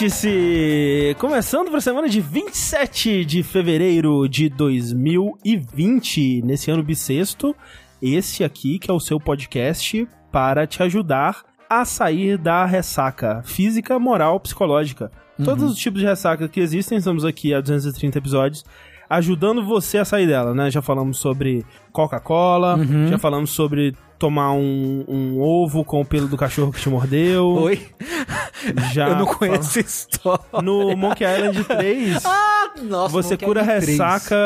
Vértice! Começando para a semana de 27 de fevereiro de 2020, nesse ano bissexto, esse aqui que é o seu podcast para te ajudar a sair da ressaca física, moral, psicológica. Todos os tipos de ressaca que existem, estamos aqui há 230 episódios, ajudando você a sair dela, né? Já falamos sobre Coca-Cola, já falamos sobre tomar um, um ovo com o pelo do cachorro que te mordeu. Oi? Já eu não conheço essa história. No Monkey Island 3, Ah, nossa, você Monkey cura Island 3. ressaca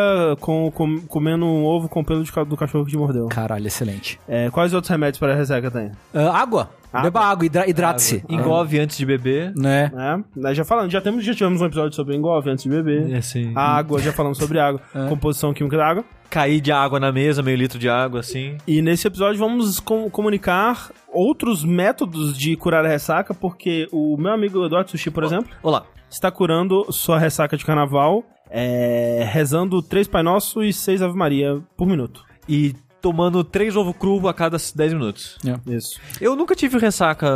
com, com- comendo um ovo com o pelo de do cachorro que te mordeu. Caralho, excelente. É, quais outros remédios para ressaca tem? Ah, água. Água. Beba água, hidra- hidrate-se. Engove antes de beber. Né? É, nós já falamos, já temos, já tivemos um episódio sobre engove antes de beber. É, sim. Água, já falamos sobre água, composição química da água. Cair de água na mesa, meio litro de água, assim. E nesse episódio vamos com- comunicar outros métodos de curar a ressaca, porque o meu amigo Eduardo Sushi, por exemplo, Olá. está curando sua ressaca de carnaval é, rezando três Pai Nosso e seis Ave Maria por minuto. E tomando três ovos cru a cada 10 minutos. Isso. Eu nunca tive ressaca.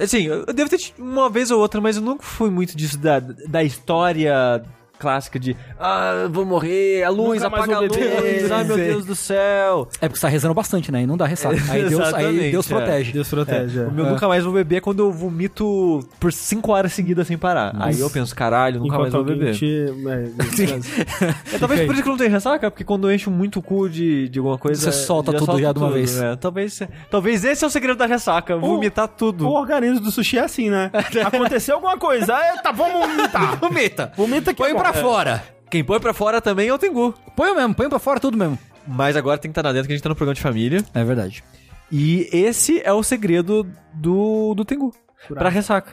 Assim, eu devo ter tido uma vez ou outra, mas eu nunca fui muito disso da, da história clássica de ah, vou morrer, a luz, Nunca mais apaga a luz, beber. ai meu. Deus do céu. É porque você tá rezando bastante, né? E não dá ressaca. Aí Deus, aí Deus é. protege. Deus protege. é. O meu nunca mais vou beber é quando eu vomito por 5 horas seguidas sem parar. Aí eu penso, caralho, nunca mais vou beber. te- é, É, talvez por isso que eu não tenho ressaca, porque quando eu encho muito o cu de, de alguma coisa. Você solta tudo já de uma vez. é. talvez, talvez esse é o segredo da ressaca, vomitar tudo. O organismo do sushi é assim, né? Aconteceu alguma coisa. Eita, vamos vomitar. Vomita. Vomita que Põe é bom. Pra fora. Quem põe pra fora também é o Tengu. Põe mesmo, põe pra fora tudo mesmo. Mas agora tem que estar na dentro que a gente tá no programa de família. É verdade. E esse é o segredo do, do Tengu. Pra ressaca.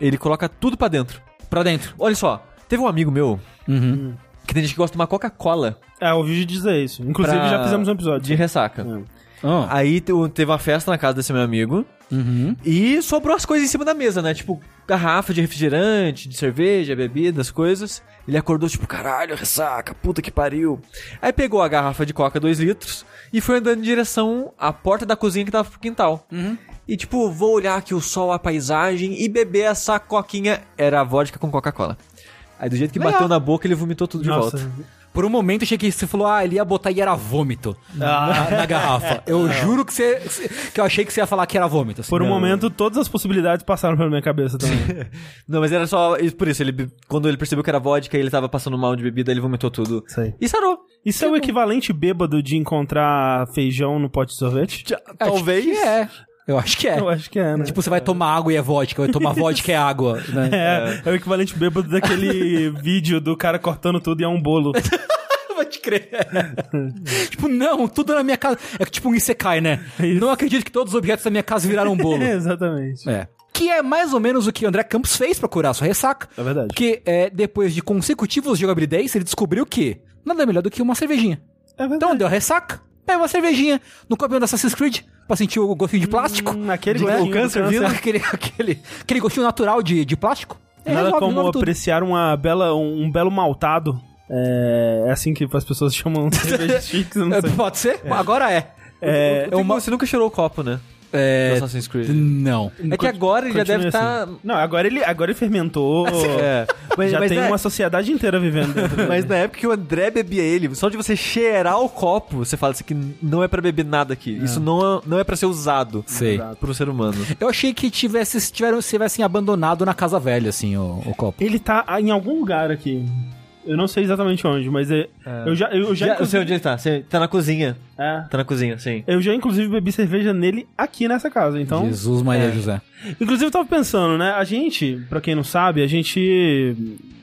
Ele coloca tudo pra dentro. Pra dentro. Olha só, teve um amigo meu Uhum. que tem gente que gosta de tomar Coca-Cola É, eu ouvi dizer isso. Inclusive, Pra- já fizemos um episódio. de ressaca. Ah. Aí te- teve uma festa na casa desse meu amigo. Uhum. E sobrou as coisas em cima da mesa, né? Tipo, garrafa de refrigerante, de cerveja, bebida, as coisas. Ele acordou, tipo, caralho, ressaca, puta que pariu. Aí pegou a garrafa de coca 2 litros e foi andando em direção à porta da cozinha que tava pro quintal. E tipo, vou olhar aqui o sol, a paisagem e beber essa coquinha. Era a vodka com Coca-Cola. Aí do jeito que Legal. bateu na boca, ele vomitou tudo de Nossa. volta. Por um momento eu achei que você falou, ah, ele ia botar e era vômito na, na garrafa. Eu juro que você. que eu achei que você ia falar que era vômito. assim. Por um Não. momento, todas as possibilidades passaram pela minha cabeça também. Não, mas era só isso- por isso. Ele, quando ele percebeu que era vodka e ele tava passando mal de bebida, ele vomitou tudo. Sei. E sarou. Isso é o equivalente bêbado de encontrar feijão no pote de sorvete? Acho Talvez. que é. Eu acho que é. Eu acho que é, né? Tipo, você vai tomar água e é vodka, vai tomar vodka e é água, né? É, é o equivalente bêbado daquele vídeo do cara cortando tudo e é um bolo. Pode crer. tipo, não, tudo na minha casa. É tipo um Isekai, né? Não acredito que todos os objetos da minha casa viraram um bolo. É, exatamente. É. Que é mais ou menos o que o André Campos fez pra curar sua ressaca. É verdade. Porque é, depois de consecutivos jogabilidades, ele descobriu que nada melhor do que uma cervejinha. É verdade. Então deu ressaca, pega uma cervejinha no copinho da Assassin's Creed pra sentir o gostinho de plástico. Hum, aquele De- gostinho o do câncer câncer. vindo. Aquele, aquele, aquele gostinho natural de, de plástico. É, Nada resolve, como resolve apreciar uma bela, um, um belo maltado. É, é assim que as pessoas chamam cervejas chiques, eu não É, sei. Pode ser? Agora é. É, É uma... Você nunca cheirou o copo, né? Do É. Assassin's Creed. Não. É que agora ele já deve estar. assim. Não, agora ele, agora ele fermentou. É. Mas, já mas tem na... uma sociedade inteira vivendo mas na época que o André bebia ele, só de você cheirar o copo, você fala assim que não é pra beber nada aqui. Isso não é, não é pra ser usado Sei. por um ser humano. Eu achei que tivesse, tiveram, tivessem abandonado na casa velha, assim, o, o copo. Ele tá em algum lugar aqui. Eu não sei exatamente onde, mas é, eu já. Eu já, Já, eu sei inclusive- onde ele tá. Você tá na cozinha. é. Tá na cozinha, sim. Eu já, inclusive, bebi cerveja nele aqui nessa casa, então... Jesus Maria José. Inclusive, eu tava pensando, né? A gente, pra quem não sabe, a gente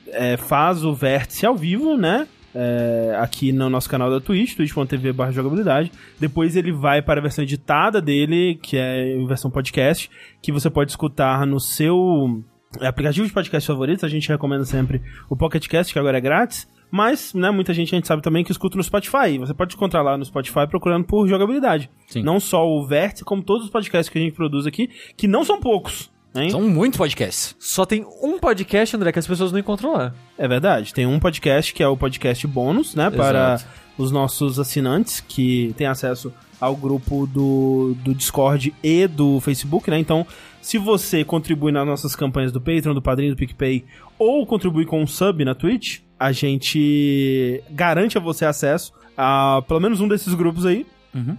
é, faz o vértice ao vivo, né? É, aqui no nosso canal da Twitch, twitch.tv barra jogabilidade. Depois ele vai para a versão editada dele, que é em versão podcast, que você pode escutar no seu aplicativo de podcast favorito. A gente recomenda sempre o Pocket Cast, que agora é grátis. Mas, né, muita gente a gente sabe também que escuta no Spotify. Você pode encontrar lá no Spotify procurando por jogabilidade. Sim. Não só o Vértice, como todos os podcasts que a gente produz aqui, que não são poucos. Hein? São muitos podcasts. Só tem um podcast, André, que as pessoas não encontram lá. É verdade. Tem um podcast que é o podcast bônus, né? Para Exato. os nossos assinantes que têm acesso ao grupo do, do Discord e do Facebook, né? Então, se você contribui nas nossas campanhas do Patreon, do Padrinho, do PicPay, ou contribui com um sub na Twitch, a gente garante a você acesso a pelo menos um desses grupos aí,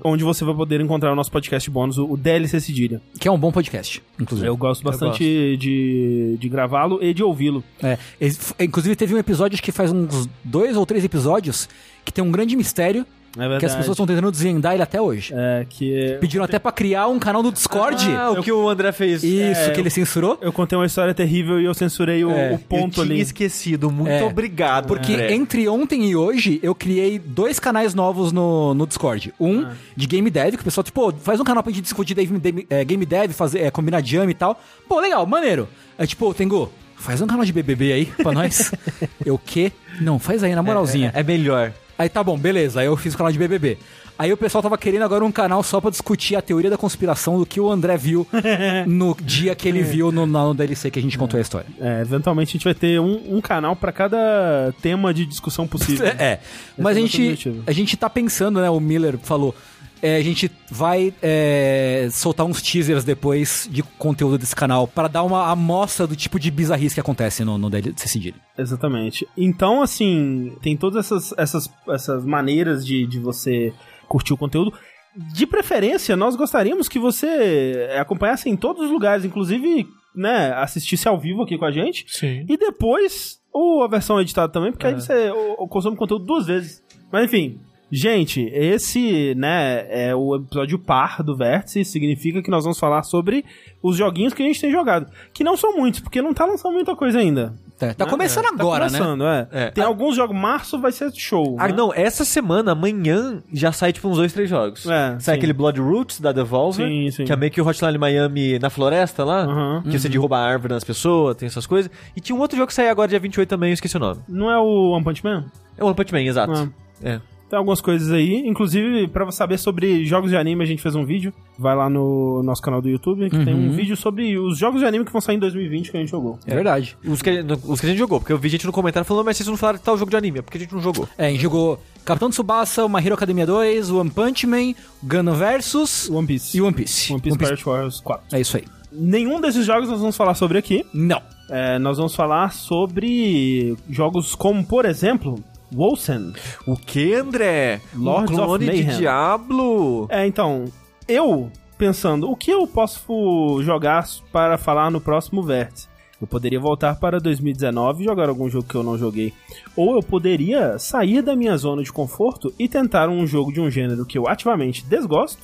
onde você vai poder encontrar o nosso podcast bônus, o DLC Cedilha. Que é um bom podcast, inclusive. Eu gosto bastante De, de gravá-lo e de ouvi-lo. É, inclusive teve um episódio, acho que faz uns dois ou três episódios, que tem um grande mistério É que as pessoas estão tentando desvendar ele até hoje. É, que Pediram até pra criar um canal do Discord. Ah, o que o André fez. Isso, é, que ele censurou. Eu contei uma história terrível e eu censurei o, É, o ponto eu tinha ali. esquecido. Muito É. obrigado, Porque André. entre ontem e hoje, eu criei dois canais novos no, no Discord. Um Ah. de Game Dev, que o pessoal, tipo, faz um canal pra gente discutir game, dev- é, game Dev, fazer, é, combinar jam e tal. Pô, legal, maneiro. Aí, tipo, Tengu, faz um canal de BBB aí pra nós. eu, o quê? Não, faz aí, na moralzinha. É melhor. Aí tá bom, beleza. Aí eu fiz o canal de BBB. Aí o pessoal tava querendo agora um canal só pra discutir a teoria da conspiração do que o André viu no dia que ele viu no, no DLC que a gente contou a história. É, eventualmente a gente vai ter um, um canal pra cada tema de discussão possível. É, mas a é nosso gente, a gente tá pensando, né? O Miller falou. É, a gente vai é, soltar uns teasers depois de conteúdo desse canal para dar uma amostra do tipo de bizarrice que acontece no, no DLC Cedilha. Exatamente. Então, assim, tem todas essas, essas, essas maneiras de, de você curtir o conteúdo. De preferência, nós gostaríamos que você acompanhasse em todos os lugares, inclusive, né, assistisse ao vivo aqui com a gente. Sim. E depois, ou a versão editada também, porque aí você o- o consome conteúdo duas vezes. Mas enfim, gente, esse, né, é o episódio par do Vértice, significa que nós vamos falar sobre os joguinhos que a gente tem jogado. Que não são muitos, porque não tá lançando muita coisa ainda. Tá, tá né? começando Tá agora, né? começando, é. É. Tem alguns jogos, março vai ser show. Ah, né? não, essa semana, amanhã, já sai tipo uns dois, três jogos. É, sai sim. aquele Blood Roots da Devolver, Sim, sim. que é meio que o Hotline Miami na floresta lá, Aham. que você derruba a árvore nas pessoas, tem essas coisas. E tinha um outro jogo que saiu agora dia 28 também, eu esqueci o nome. Não é o One Punch Man? É o One Punch Man, exato. Ah. É. Tem algumas coisas aí, inclusive pra você saber sobre jogos de anime, a gente fez um vídeo. Vai lá no nosso canal do YouTube, que tem um vídeo sobre os jogos de anime que vão sair em 2020 que a gente jogou. É verdade. Os que, os que a gente jogou, porque eu vi gente no comentário falando, mas vocês não falaram que tal jogo de anime, é porque a gente não jogou. É, a gente jogou Capitão Tsubasa, My Hero Academia 2, One Punch Man, Gundam Versus One Piece. e One Piece. One Piece Pirate Warriors 4. É isso aí. Nenhum desses jogos nós vamos falar sobre aqui. Não. É, nós vamos falar sobre jogos como, por exemplo, Wolsen. O que, André? Lords um of clone de Mayhem. Diablo? É, então, eu pensando, o que eu posso jogar para falar no próximo vértice? Eu poderia voltar para 2019 e jogar algum jogo que eu não joguei. Ou eu poderia sair da minha zona de conforto e tentar um jogo de um gênero que eu ativamente desgosto,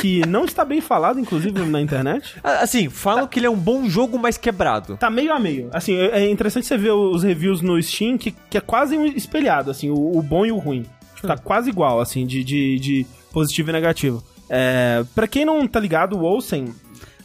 que não está bem falado, inclusive, na internet. Assim, falam que ele é um bom jogo, mas quebrado. Tá meio a meio. Assim, é é interessante você ver os reviews no Steam, que, que é quase um espelhado, assim, o, o bom e o ruim. Tipo, Tá quase igual, assim, de, de, de positivo e negativo. É, pra quem não tá ligado, o Olsen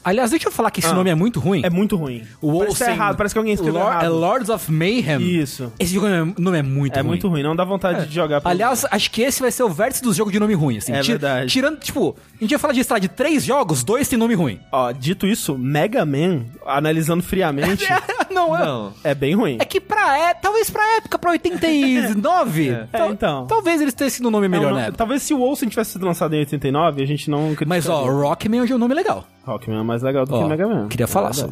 Aliás, deixa eu falar que esse Ah. nome é muito ruim. é muito ruim. O parece que tá Olsen- errado, parece que alguém escreveu Lor- errado. É Lords of Mayhem. Isso. Esse jogo é- nome é muito É ruim. muito ruim, não dá vontade de jogar. Aliás, acho que esse vai ser o vértice dos jogos de nome ruim, assim. É Ti- verdade. Tirando, tipo, a gente vai falar de, sei lá, de três jogos, dois tem nome ruim. Ó, dito isso, Mega Man, analisando friamente, não, é. Não. é bem ruim. É que pra é, talvez pra época, pra 89, É, tal- então. talvez eles tenham sido um nome melhor É um nome- época. Talvez se o Olsen tivesse sido lançado em 89, a gente não Mas ó. Rockman hoje é um nome legal. Rockman é mais legal do Ó, que Mega Man. queria falar É só.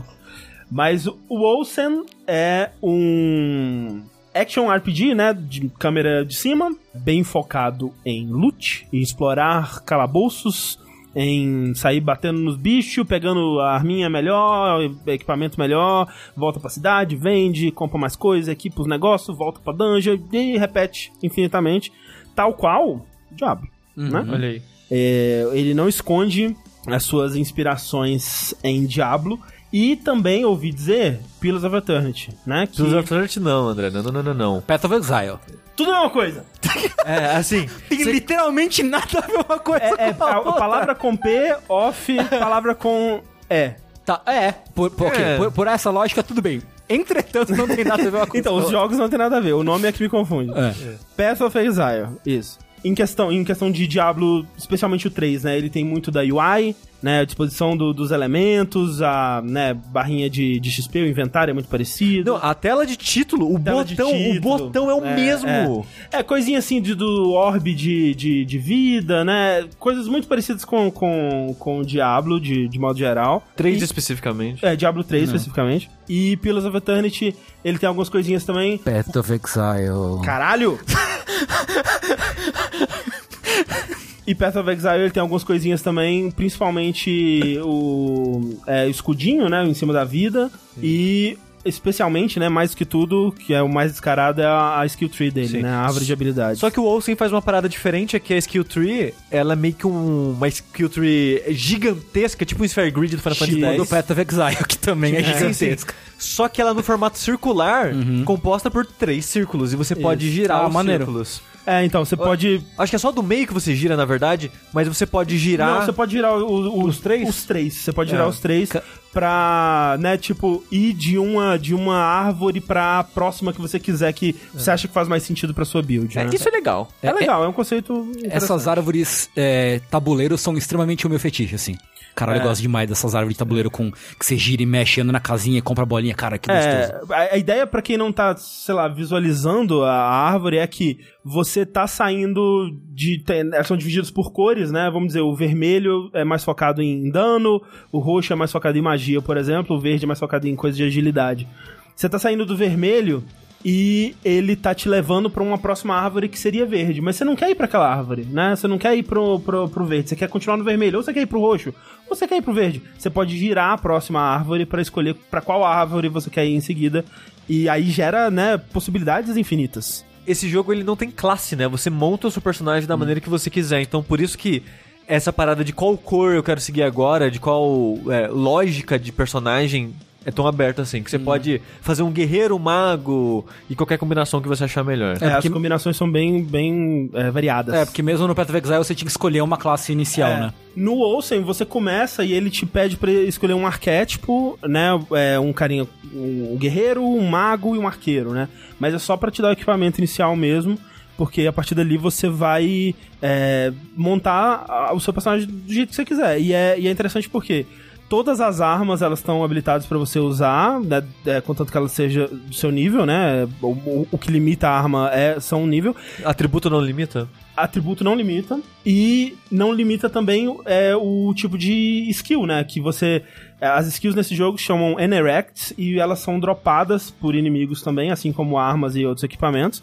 Mas o Olsen é um action RPG, né, de câmera de cima, bem focado em loot, em explorar calabouços, em sair batendo nos bichos, pegando a arminha melhor, equipamento melhor, volta pra cidade, vende, compra mais coisa, equipa os negócios, volta pra dungeon e repete infinitamente, tal qual Diablo, né? Olha aí. É, ele não esconde as suas inspirações em Diablo e também ouvi dizer Pillars of Eternity, né? Que Pillars of Eternity não, André. Não, não, não, não. Path of Exile. tudo é uma coisa. É, assim... Tem literalmente nada a ver uma coisa É, é com a a, a palavra com P, off, palavra com E. Tá, é, por, por, É. por, por essa lógica, tudo bem. Entretanto, não tem nada a ver uma coisa Então, a os jogos não tem nada a ver, o nome é que me confunde. É. Path of Exile, isso. Em questão, em questão de Diablo, especialmente o 3, né? Ele tem muito da UI, né? A disposição do- dos elementos, a né, barrinha de, de XP, o inventário é muito parecido. Não, a tela de título, o botão, o título. botão é o É, mesmo. É, coisinha assim de, do orbe de, de, de vida, né? Coisas muito parecidas com, com, com o Diablo, de, de modo geral. 3 E- especificamente. É, Diablo 3 especificamente. E Pillars of Eternity, ele tem algumas coisinhas também. Path of Exile. Caralho! E Path of Exile ele tem algumas coisinhas também, principalmente o é, escudinho, né, em cima da vida. E especialmente, né, mais que tudo, que é o mais descarado, é a, a skill tree dele, Sim. né, a árvore de habilidades. Só que o Olsen faz uma parada diferente, é que a skill tree, ela é meio que um- uma skill tree gigantesca, tipo um Sphere Grid do Final Fantasy X. Do Path of Exile, que também é, Sim, sim. gigantesca. Só que ela no formato circular, composta por três círculos, e você pode girar Ah, os maneiro. círculos. É, então, você pode... Acho que é só do meio que você gira, na verdade, mas você pode girar... Não, você pode girar o- o- Os três? Os três. Você pode girar É. os três pra, né, tipo, ir de uma, de uma árvore pra próxima que você quiser, que você acha que faz mais sentido pra sua build, É, né? isso é legal. É legal, é um conceito Essas árvores é, tabuleiro são extremamente o meu fetiche, assim. Caralho, É. eu gosto demais dessas árvores de tabuleiro com que você gira e mexe, anda na casinha e compra a bolinha. Cara, que gostoso. É, a, ideia pra quem não tá, sei lá, visualizando a árvore é que você tá saindo de. Elas são divididas por cores, né? Vamos dizer, o vermelho é mais focado em dano, o roxo é mais focado em magia, por exemplo, o verde é mais focado em coisa de agilidade. Você tá saindo do vermelho e ele tá te levando pra uma próxima árvore que seria verde, mas você não quer ir pra aquela árvore, né? Você não quer ir pro, pro, pro verde, você quer continuar no vermelho, ou você quer ir pro roxo, ou você quer ir pro verde. Você pode girar a próxima árvore pra escolher pra qual árvore você quer ir em seguida, e aí gera, né, possibilidades infinitas. Esse jogo ele não tem classe, né? Você monta o seu personagem da maneira que você quiser. Então por isso que essa parada de qual cor eu quero seguir agora, de qual é, lógica de personagem é tão aberta assim. Que você pode fazer um guerreiro, um mago e qualquer combinação que você achar melhor. É, porque- As combinações são bem, bem é, variadas. É, porque mesmo no Path of Exile você tinha que escolher uma classe inicial, É. né? No Olsen, você começa e ele te pede pra escolher um arquétipo, né? É, um carinha, um guerreiro, um mago e um arqueiro, né? Mas é só pra te dar o equipamento inicial mesmo, porque a partir dali você vai é, montar o seu personagem do jeito que você quiser. E é, e é interessante porque todas as armas elas estão habilitadas pra você usar, né? É, contanto que ela seja do seu nível, né? O, o- o que limita a arma é só um nível Atributo não limita? atributo não limita e não limita também é, o tipo de skill, né? Que você as skills nesse jogo chamam Enerects e elas são dropadas por inimigos também, assim como armas e outros equipamentos.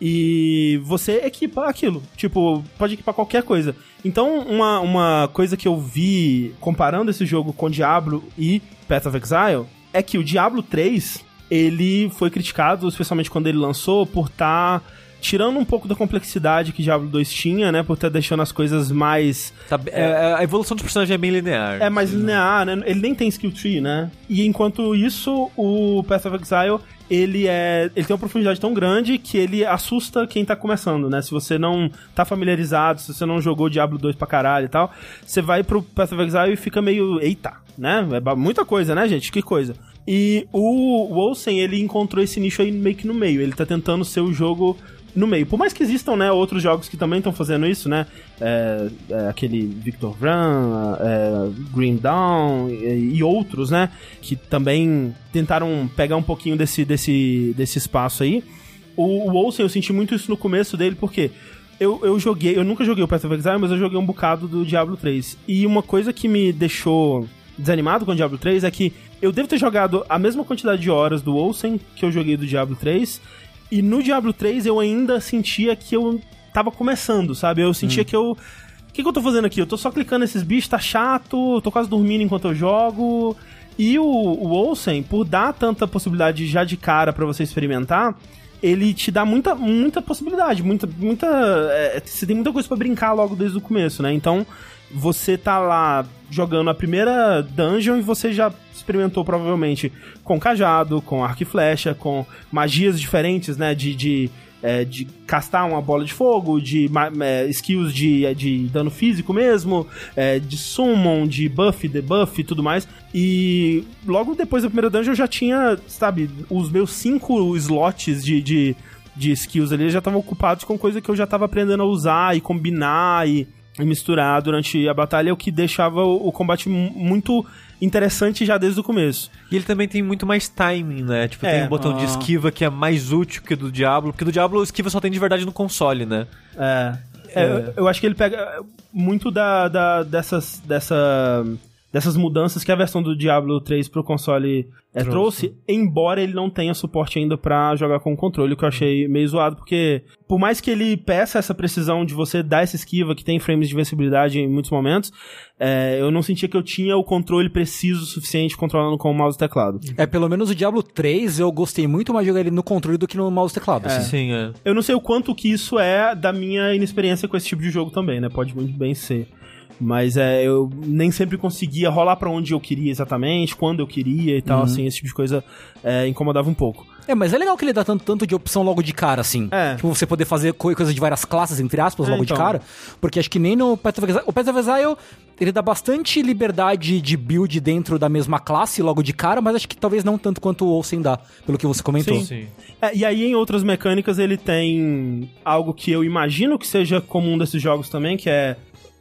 E você equipa aquilo. Tipo, pode equipar qualquer coisa. Então, uma, uma coisa que eu vi comparando esse jogo com Diablo e Path of Exile é que o Diablo 3 ele foi criticado, especialmente quando ele lançou, por estar tirando um pouco da complexidade que Diablo 2 tinha, né? Por estar deixando as coisas mais Tá- é, a evolução dos personagens é bem linear. é mais linear, né? Ele nem tem skill tree, né? E enquanto isso, o Path of Exile, ele é. Ele tem uma profundidade tão grande que ele assusta quem tá começando, né? Se você não tá familiarizado, se você não jogou Diablo 2 pra caralho e tal, você vai pro Path of Exile e fica meio. Eita, né? É muita coisa, né, gente? Que coisa. E o Olsen, ele encontrou esse nicho aí meio que no meio. Ele tá tentando ser o jogo no meio. Por mais que existam, né, outros jogos que também estão fazendo isso, né? É, é, aquele Victor Run, é, Green Dawn e, e outros, né? Que também tentaram pegar um pouquinho desse, desse, desse espaço aí. O, o Olsen, eu senti muito isso no começo dele, porque eu, eu joguei, eu nunca joguei o Path of Exile, mas eu joguei um bocado do Diablo 3. E uma coisa que me deixou desanimado com o Diablo 3 é que eu devo ter jogado a mesma quantidade de horas do Olsen que eu joguei do Diablo 3. E no Diablo 3 eu ainda sentia que eu tava começando, sabe? Eu sentia que eu. O que, que eu tô fazendo aqui? Eu tô só clicando nesses bichos, tá chato, eu tô quase dormindo enquanto eu jogo. E o, o Olsen, por dar tanta possibilidade já de cara pra você experimentar, ele te dá muita, muita possibilidade, muita, muita. é, você tem muita coisa pra brincar logo desde o começo, né? Então, você tá lá jogando a primeira dungeon e você já experimentou provavelmente com cajado, com arco e flecha, com magias diferentes, né? De, de, é, de castar uma bola de fogo, de é, skills de, de dano físico mesmo, é, de summon, de buff, debuff e tudo mais. E logo depois da primeira dungeon eu já tinha, sabe, os meus cinco slots de, de, de skills ali já estavam ocupados com coisa que eu já tava aprendendo a usar e combinar e e misturar durante a batalha, o que deixava o, o combate mu- muito interessante já desde o começo. E ele também tem muito mais timing, né? Tipo, É. tem um botão de Ah. esquiva que é mais útil que o do Diablo, porque do Diablo esquiva só tem de verdade no console, né? É. É, eu- Eu acho que ele pega muito da, da- dessas, dessa, dessas mudanças que a versão do Diablo 3 pro console é, trouxe. embora ele não tenha suporte ainda pra jogar com o controle, o que eu achei meio zoado, porque por mais que ele peça essa precisão de você dar essa esquiva, que tem frames de invencibilidade em muitos momentos, é, eu não sentia que eu tinha o controle preciso o suficiente controlando com o mouse e teclado. É, pelo menos o Diablo 3 eu gostei muito mais de jogar ele no controle do que no mouse e teclado. assim. Sim, é. Eu não sei o quanto que isso é da minha inexperiência com esse tipo de jogo também, né? Pode muito bem ser. Mas é, eu nem sempre conseguia rolar pra onde eu queria exatamente, quando eu queria e tal, assim, esse tipo de coisa é, incomodava um pouco. É, mas é legal que ele dá tanto, tanto de opção logo de cara, assim. É. Tipo, você poder fazer co- coisas de várias classes, entre aspas, É, logo então. de cara. Porque acho que nem no Path of Exile... O Path of Exile, ele dá bastante liberdade de build dentro da mesma classe logo de cara, mas acho que talvez não tanto quanto o Olsen dá, pelo que você comentou. Sim. Sim. É, e aí, em outras mecânicas, ele tem algo que eu imagino que seja comum desses jogos também, que é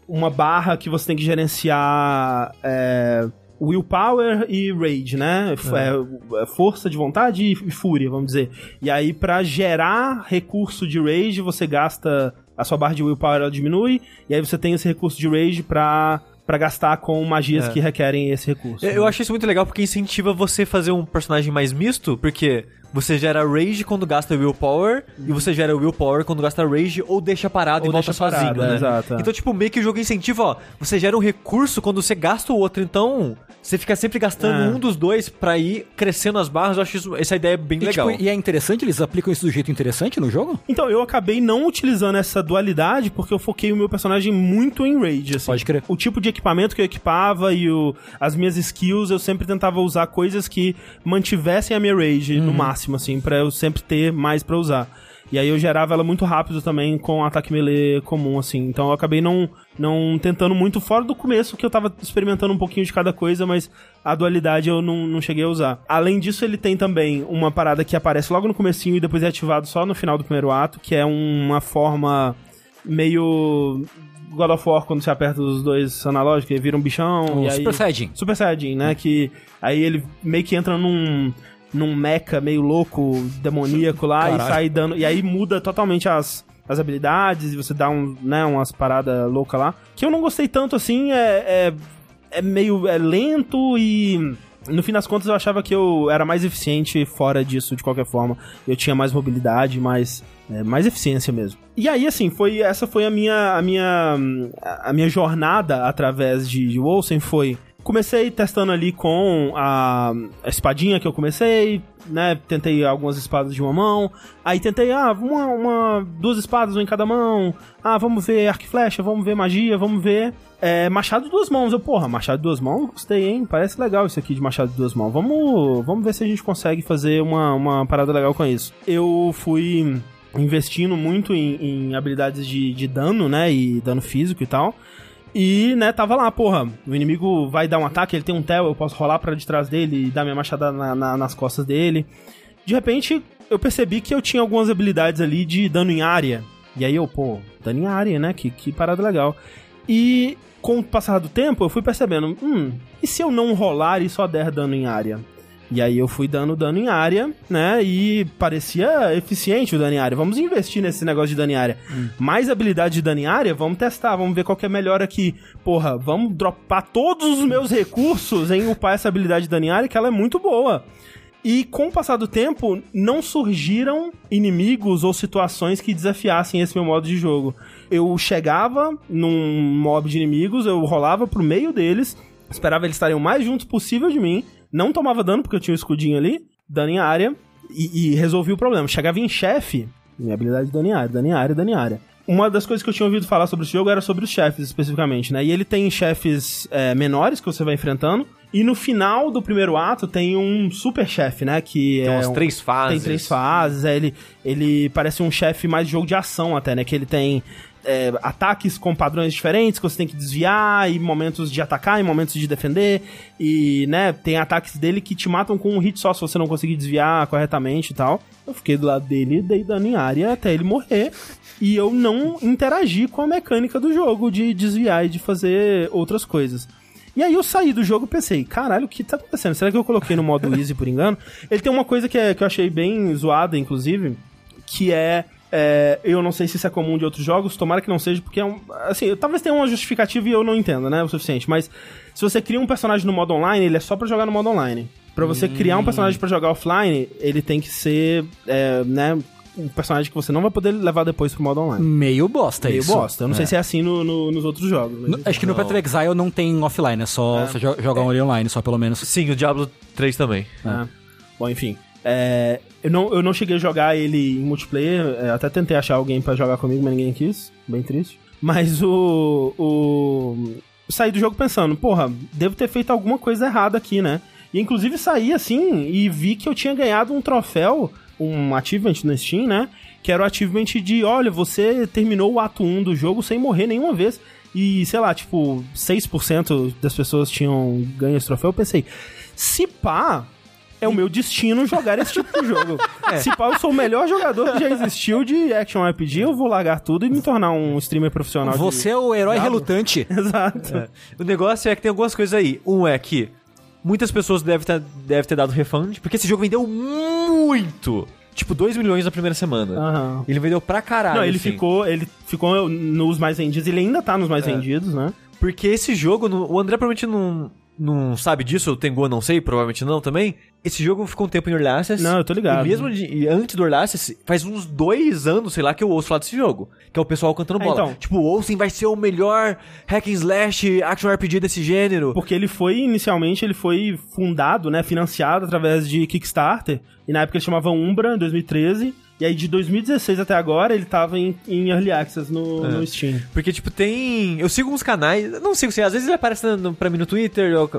uma barra que você tem que gerenciar é, willpower e rage, né? F- é, é, força de vontade e fúria, vamos dizer. E aí, pra gerar recurso de rage, você gasta. A sua barra de willpower ela diminui, e aí você tem esse recurso de rage pra, pra gastar com magias É. que requerem esse recurso. Eu, eu acho isso muito legal porque incentiva você fazer um personagem mais misto, porque você gera rage quando gasta willpower, e você gera willpower quando gasta rage, ou deixa parado Ou e volta parado, sozinho, é, né? exato, é. Então, tipo, meio que o jogo incentiva, ó, você gera um recurso quando você gasta o outro, então você fica sempre gastando É. um dos dois pra ir crescendo as barras, eu acho isso- essa ideia bem E, legal. tipo, e é interessante, eles aplicam isso do jeito interessante no jogo? Então, eu acabei não utilizando essa dualidade porque eu foquei o meu personagem muito em rage, assim. Pode crer. O tipo de equipamento que eu equipava e o, as minhas skills, eu sempre tentava usar coisas que mantivessem a minha rage no máximo, assim, pra eu sempre ter mais pra usar. E aí eu gerava ela muito rápido também com ataque melee comum, assim. Então eu acabei não, não tentando muito fora do começo, que eu tava experimentando um pouquinho de cada coisa, mas a dualidade eu não, não cheguei a usar. Além disso, ele tem também uma parada que aparece logo no comecinho e depois é ativado só no final do primeiro ato, que é uma forma meio God of War quando você aperta os dois analógicos e vira um bichão. O e aí... Super Saiyajin. Super Saiyajin, né? Que aí ele meio que entra num, num mecha meio louco, demoníaco lá e Caralho. sai dando. E aí muda totalmente as, as habilidades e você dá um, né, umas paradas loucas lá. Que eu não gostei tanto assim, é, é, é meio é lento e. No fim das contas, eu achava que eu era mais eficiente fora disso, de qualquer forma. Eu tinha mais mobilidade, mais, é, mais eficiência mesmo. E aí, assim, foi essa foi a minha, a minha, a minha jornada através de, de Wolfen, foi... Comecei testando ali com a, a espadinha que eu comecei, né? Tentei algumas espadas de uma mão. Aí tentei, ah, uma, uma duas espadas, uma em cada mão. Ah, vamos ver arco e flecha, vamos ver magia, vamos ver é, machado de duas mãos. Eu, porra, machado de duas mãos? Gostei, hein? Parece legal isso aqui de machado de duas mãos. Vamos, vamos ver se a gente consegue fazer uma, uma parada legal com isso. Eu fui investindo muito em, em habilidades de, de dano, né? E dano físico e tal. E, né, tava lá, porra, o inimigo vai dar um ataque, ele tem um tel, eu posso rolar pra de trás dele e dar minha machada na- na- nas costas dele. De repente, eu percebi que eu tinha algumas habilidades ali de dano em área. E aí eu, pô, dano em área, né? Que, que parada legal. E com o passar do tempo, eu fui percebendo, hum, e se eu não rolar e só der dano em área? E aí eu fui dando dano em área, né? E parecia eficiente o dano em área. Vamos investir nesse negócio de dano em área. Mais habilidade de dano em área? Vamos testar, vamos ver qual que é melhor aqui. Porra, vamos dropar todos os meus recursos em upar essa habilidade de dano em área, que ela é muito boa. E com o passar do tempo, não surgiram inimigos ou situações que desafiassem esse meu modo de jogo. Eu chegava num mob de inimigos, eu rolava pro meio deles, esperava eles estarem o mais juntos possível de mim, não tomava dano porque eu tinha o escudinho ali, dano em área, e, e resolvi o problema. Chegava em chefe, minha habilidade de dano em área, dano em área, dano em área. Uma das coisas que eu tinha ouvido falar sobre esse jogo era sobre os chefes, especificamente, né? E ele tem chefes é, menores que você vai enfrentando, e no final do primeiro ato tem um super chefe, né? Que Tem é umas um- três fases. tem três fases, é, ele, ele parece um chefe mais de jogo de ação até, né? Que ele tem é, ataques com padrões diferentes que você tem que desviar, e momentos de atacar e momentos de defender. E, né, tem ataques dele que te matam com um hit só se você não conseguir desviar corretamente e tal. Eu fiquei do lado dele, dei dano em área até ele morrer. E eu não interagi com a mecânica do jogo de desviar e de fazer outras coisas. E aí eu saí do jogo e pensei, caralho, o que tá acontecendo? Será que eu coloquei no modo easy por engano? Ele tem uma coisa que, é, que eu achei bem zoada, inclusive, que é, é, Eu não sei se isso é comum de outros jogos, tomara que não seja, porque é um. Assim, talvez tenha uma justificativa e eu não entenda, né? O suficiente. Mas se você cria um personagem no modo online, ele é só para jogar no modo online. Pra você criar um personagem para jogar offline, ele tem que ser, é, né, um personagem que você não vai poder levar depois pro modo online. Meio bosta Meio isso. bosta. Eu não sei se é assim no, no- nos outros jogos. No- Acho que no Path of Exile não tem offline, é só você jo- jogar um online, só pelo menos. Sim, o Diablo 3 também. É. Bom, enfim. É, eu, não, eu não cheguei a jogar ele em multiplayer, é, até tentei achar alguém pra jogar comigo, mas ninguém quis. Bem triste. Mas o. o saí do jogo pensando, porra, devo ter feito alguma coisa errada aqui, né? E inclusive saí assim e vi que eu tinha ganhado um troféu, um achievement no Steam, né? Que era o achievement de, olha, você terminou o ato 1 do jogo sem morrer nenhuma vez. E, sei lá, tipo, 6% das pessoas tinham ganho esse troféu. Eu pensei, se pá, é o meu destino jogar esse tipo de jogo. Se pá, eu sou o melhor jogador que já existiu de Action RPG, eu vou largar tudo e me tornar um streamer profissional. de- Você é o herói relutante. Exato. O negócio é que tem algumas coisas aí. Um é que muitas pessoas devem ter, devem ter dado refund, porque esse jogo vendeu muito. Tipo, 2 milhões na primeira semana. Aham. Ele vendeu pra caralho. Não, ele assim. ficou, ele ficou nos mais vendidos, ele ainda tá nos mais vendidos, né? Porque esse jogo, o André provavelmente não, não sabe disso, o Tengu eu não sei, provavelmente não também. Esse jogo ficou um tempo em Early Access. Não, eu tô ligado. E mesmo de- antes do Early Access, faz uns dois anos, sei lá, que eu ouço falar desse jogo. Que é o pessoal cantando É, bola. então. Tipo, o Olsen vai ser o melhor hack and slash action RPG desse gênero. Porque ele foi, inicialmente, ele foi fundado, né, financiado através de Kickstarter, e na época ele chamava Umbra, em 2013, e aí de 2016 até agora ele tava em, em Early Access no, É. no Steam. Porque, tipo, tem. Eu sigo uns canais. Não sigo, sei, às vezes ele aparece no- pra mim no Twitter. eu-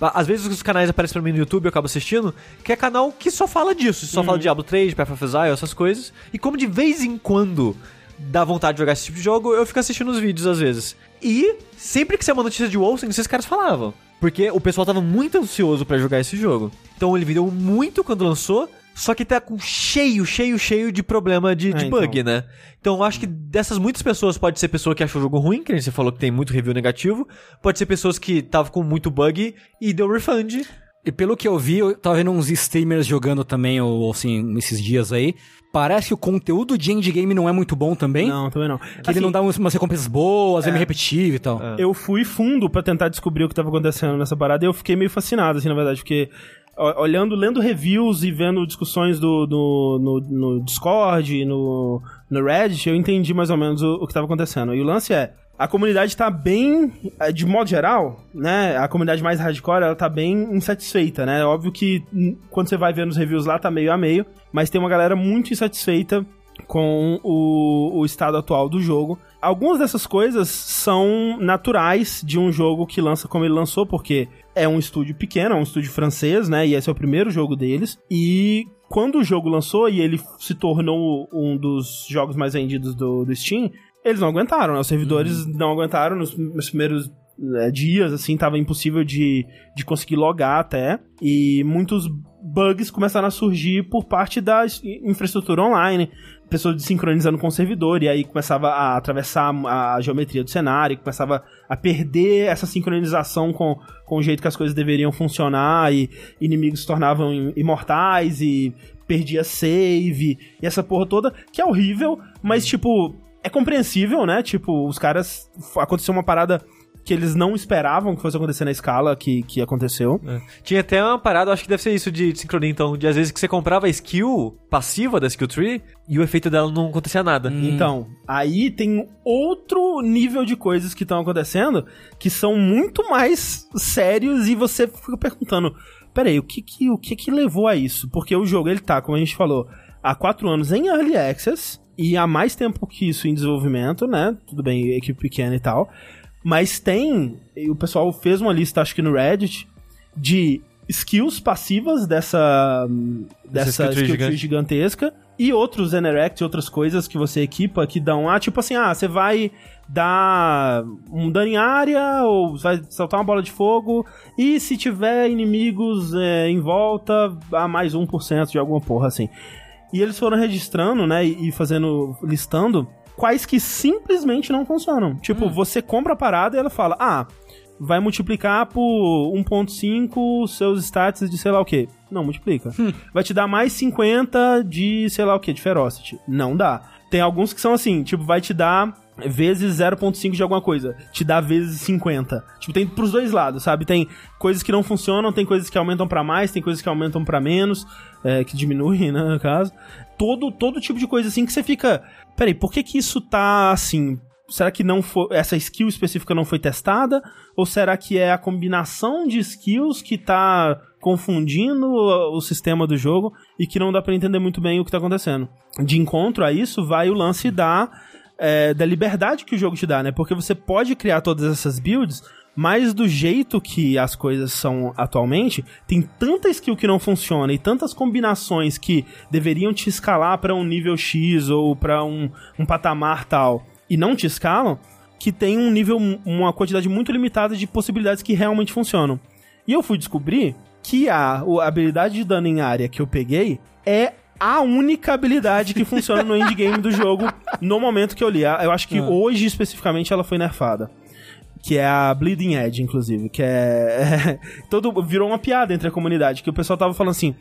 às vezes os canais aparecem pra mim no YouTube, eu acabo assistindo. Que é canal que só fala disso. Só fala de Diablo 3, de Path of Exile, essas coisas. E como de vez em quando dá vontade de jogar esse tipo de jogo, eu fico assistindo os vídeos às vezes. E sempre que saiu uma notícia de Wolfen, esses caras falavam. Porque o pessoal tava muito ansioso pra jogar esse jogo. Então ele vendeu muito quando lançou. Só que tá com cheio, cheio, cheio de problema de, de É, bug, então. né? Então eu acho que dessas muitas pessoas pode ser pessoa que achou o jogo ruim, que nem você falou que tem muito review negativo, pode ser pessoas que estavam com muito bug e deu refund. E pelo que eu vi, eu tava vendo uns streamers jogando também, ou assim, esses dias aí. Parece que o conteúdo de endgame não é muito bom também. Não, também não. Que ele não dá umas, recompensas boas, é meio repetitivo e tal. Eu fui fundo pra tentar descobrir o que tava acontecendo nessa parada e eu fiquei meio fascinado, assim, na verdade, porque olhando, lendo reviews e vendo discussões do, do- no, no Discord, no, no Reddit, eu entendi mais ou menos o, o que tava acontecendo. E o lance é, a comunidade tá bem, eh, de modo geral, né, a comunidade mais hardcore, ela tá bem insatisfeita, né, óbvio que quando você vai ver nos reviews lá, tá meio a meio, mas tem uma galera muito insatisfeita com o, o estado atual do jogo. Algumas dessas coisas são naturais de um jogo que lança como ele lançou, porque é um estúdio pequeno, é um estúdio francês, né? E esse é o primeiro jogo deles. E quando o jogo lançou e ele se tornou um dos jogos mais vendidos do, do Steam, eles não aguentaram, né? Os servidores não aguentaram nos, nos primeiros é, dias, assim, tava impossível de, de conseguir logar até. E muitos bugs começaram a surgir por parte da es- infraestrutura online, pessoas desincronizando com o servidor, e aí começava a atravessar a geometria do cenário, começava a perder essa sincronização com, com o jeito que as coisas deveriam funcionar, e inimigos se tornavam im- imortais, e perdia save, e essa porra toda, que é horrível, mas tipo, é compreensível, né? Tipo, os caras. Aconteceu uma parada que eles não esperavam que fosse acontecer na escala que, que aconteceu. Tinha até uma parada, acho que deve ser isso de, de sincronia, então, de às vezes que você comprava a skill passiva da skill tree e o efeito dela não acontecia nada. Então, aí tem outro nível de coisas que estão acontecendo que são muito mais sérios e você fica perguntando: peraí, o que que, o que que levou a isso? Porque o jogo, ele tá, como a gente falou, há quatro anos em Early Access e há mais tempo que isso em desenvolvimento, né? Tudo bem, equipe pequena e tal. Mas tem, o pessoal fez uma lista, acho que no Reddit, de skills passivas dessa, dessa skill tree gigantesca E outros Zenerect e outras coisas que você equipa que dão, ah, tipo assim, ah, você vai dar um dano em área ou vai soltar uma bola de fogo e se tiver inimigos é, em volta, a mais 1% de alguma porra assim. E eles foram registrando, né, e fazendo, listando quais que simplesmente não funcionam. Tipo, você compra a parada e ela fala, ah, vai multiplicar por 1.5 seus stats de sei lá o que. Não multiplica. Vai te dar mais 50 de sei lá o que, de Ferocity. Não dá. Tem alguns que são assim, tipo, vai te dar vezes 0.5 de alguma coisa. Te dá vezes 50. Tipo, tem pros dois lados, sabe? Tem coisas que não funcionam, tem coisas que aumentam pra mais, tem coisas que aumentam pra menos, é, que diminuem, né, no caso. Todo, todo tipo de coisa assim que você fica... Peraí, por que que isso tá assim? Será que não foi essa skill específica não foi testada? Ou será que é a combinação de skills que tá confundindo o, sistema do jogo e que não dá pra entender muito bem o que tá acontecendo? De encontro a isso vai o lance da, é, da liberdade que o jogo te dá, né? Porque você pode criar todas essas builds, mas do jeito que as coisas são atualmente, tem tanta skill que não funciona e tantas combinações que deveriam te escalar pra um nível X ou pra um, um patamar tal e não te escalam, que tem um nível, uma quantidade muito limitada de possibilidades que realmente funcionam. E eu fui descobrir que a, a habilidade de dano em área que eu peguei é a única habilidade que funciona no endgame do jogo no momento que eu li. Eu acho que hoje, especificamente, ela foi nerfada. Que é a Bleeding Edge, inclusive. Que é. todo, virou uma piada entre a comunidade. Que o pessoal tava falando assim.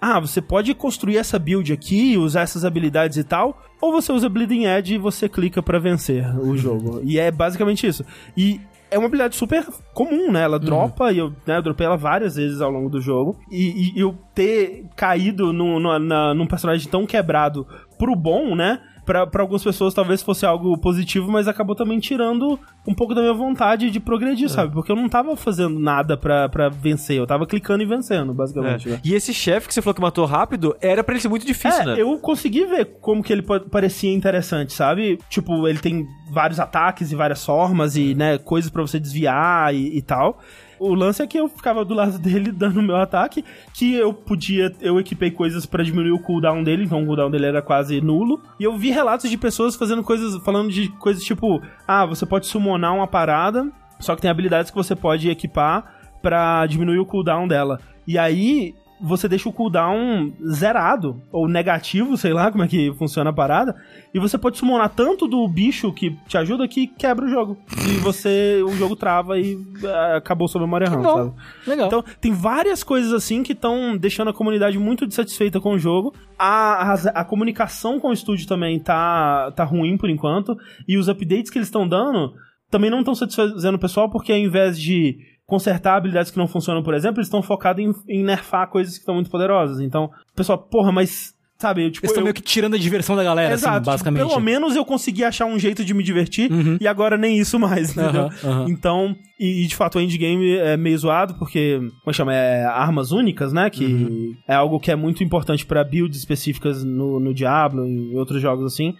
Ah, você pode construir essa build aqui, usar essas habilidades e tal, ou você usa Bleeding Edge e você clica pra vencer o jogo. E é basicamente isso. E é uma habilidade super comum, né? Ela dropa, e eu, né, eu dropei ela várias vezes ao longo do jogo. E, e eu ter caído no, no, na- num personagem tão quebrado pro bom, né? Pra, pra algumas pessoas talvez fosse algo positivo, mas acabou também tirando um pouco da minha vontade de progredir, sabe? Porque eu não tava fazendo nada pra, pra vencer, eu tava clicando e vencendo, basicamente. né? E esse chefe que você falou que matou rápido, era pra ele ser muito difícil, É, né? eu consegui ver como que ele pa- parecia interessante, sabe? Tipo, ele tem vários ataques e várias formas e, né, coisas pra você desviar e, e tal. O lance é que eu ficava do lado dele dando meu ataque, que eu podia, eu equipei coisas pra diminuir o cooldown dele, então o cooldown dele era quase nulo. E eu vi relatos de pessoas fazendo coisas, falando de coisas tipo, ah, você pode summonar uma parada, só que tem habilidades que você pode equipar pra diminuir o cooldown dela. E aí você deixa o cooldown zerado, ou negativo, sei lá como é que funciona a parada, e você pode summonar tanto do bicho que te ajuda que quebra o jogo. E você, o jogo trava e ah, acabou sua memória RAM, sabe? Legal. Então, tem várias coisas assim que estão deixando a comunidade muito insatisfeita com o jogo. A, a, a comunicação com o estúdio também tá, tá ruim por enquanto. E os updates que eles estão dando também não estão satisfazendo o pessoal, porque ao invés de consertar habilidades que não funcionam, por exemplo, eles estão focados em, em nerfar coisas que estão muito poderosas. Então, pessoal, porra, mas. Sabe, eu, tipo, Eles estão eu- meio que tirando a diversão da galera, Exato, assim, tipo, basicamente. pelo menos eu consegui achar um jeito de me divertir e agora nem isso mais, entendeu? Aham, aham. Então, e, de fato o endgame é meio zoado porque, como chama, é armas únicas, né? Que Uhum. é algo que é muito importante pra builds específicas no, no Diablo e em outros jogos assim.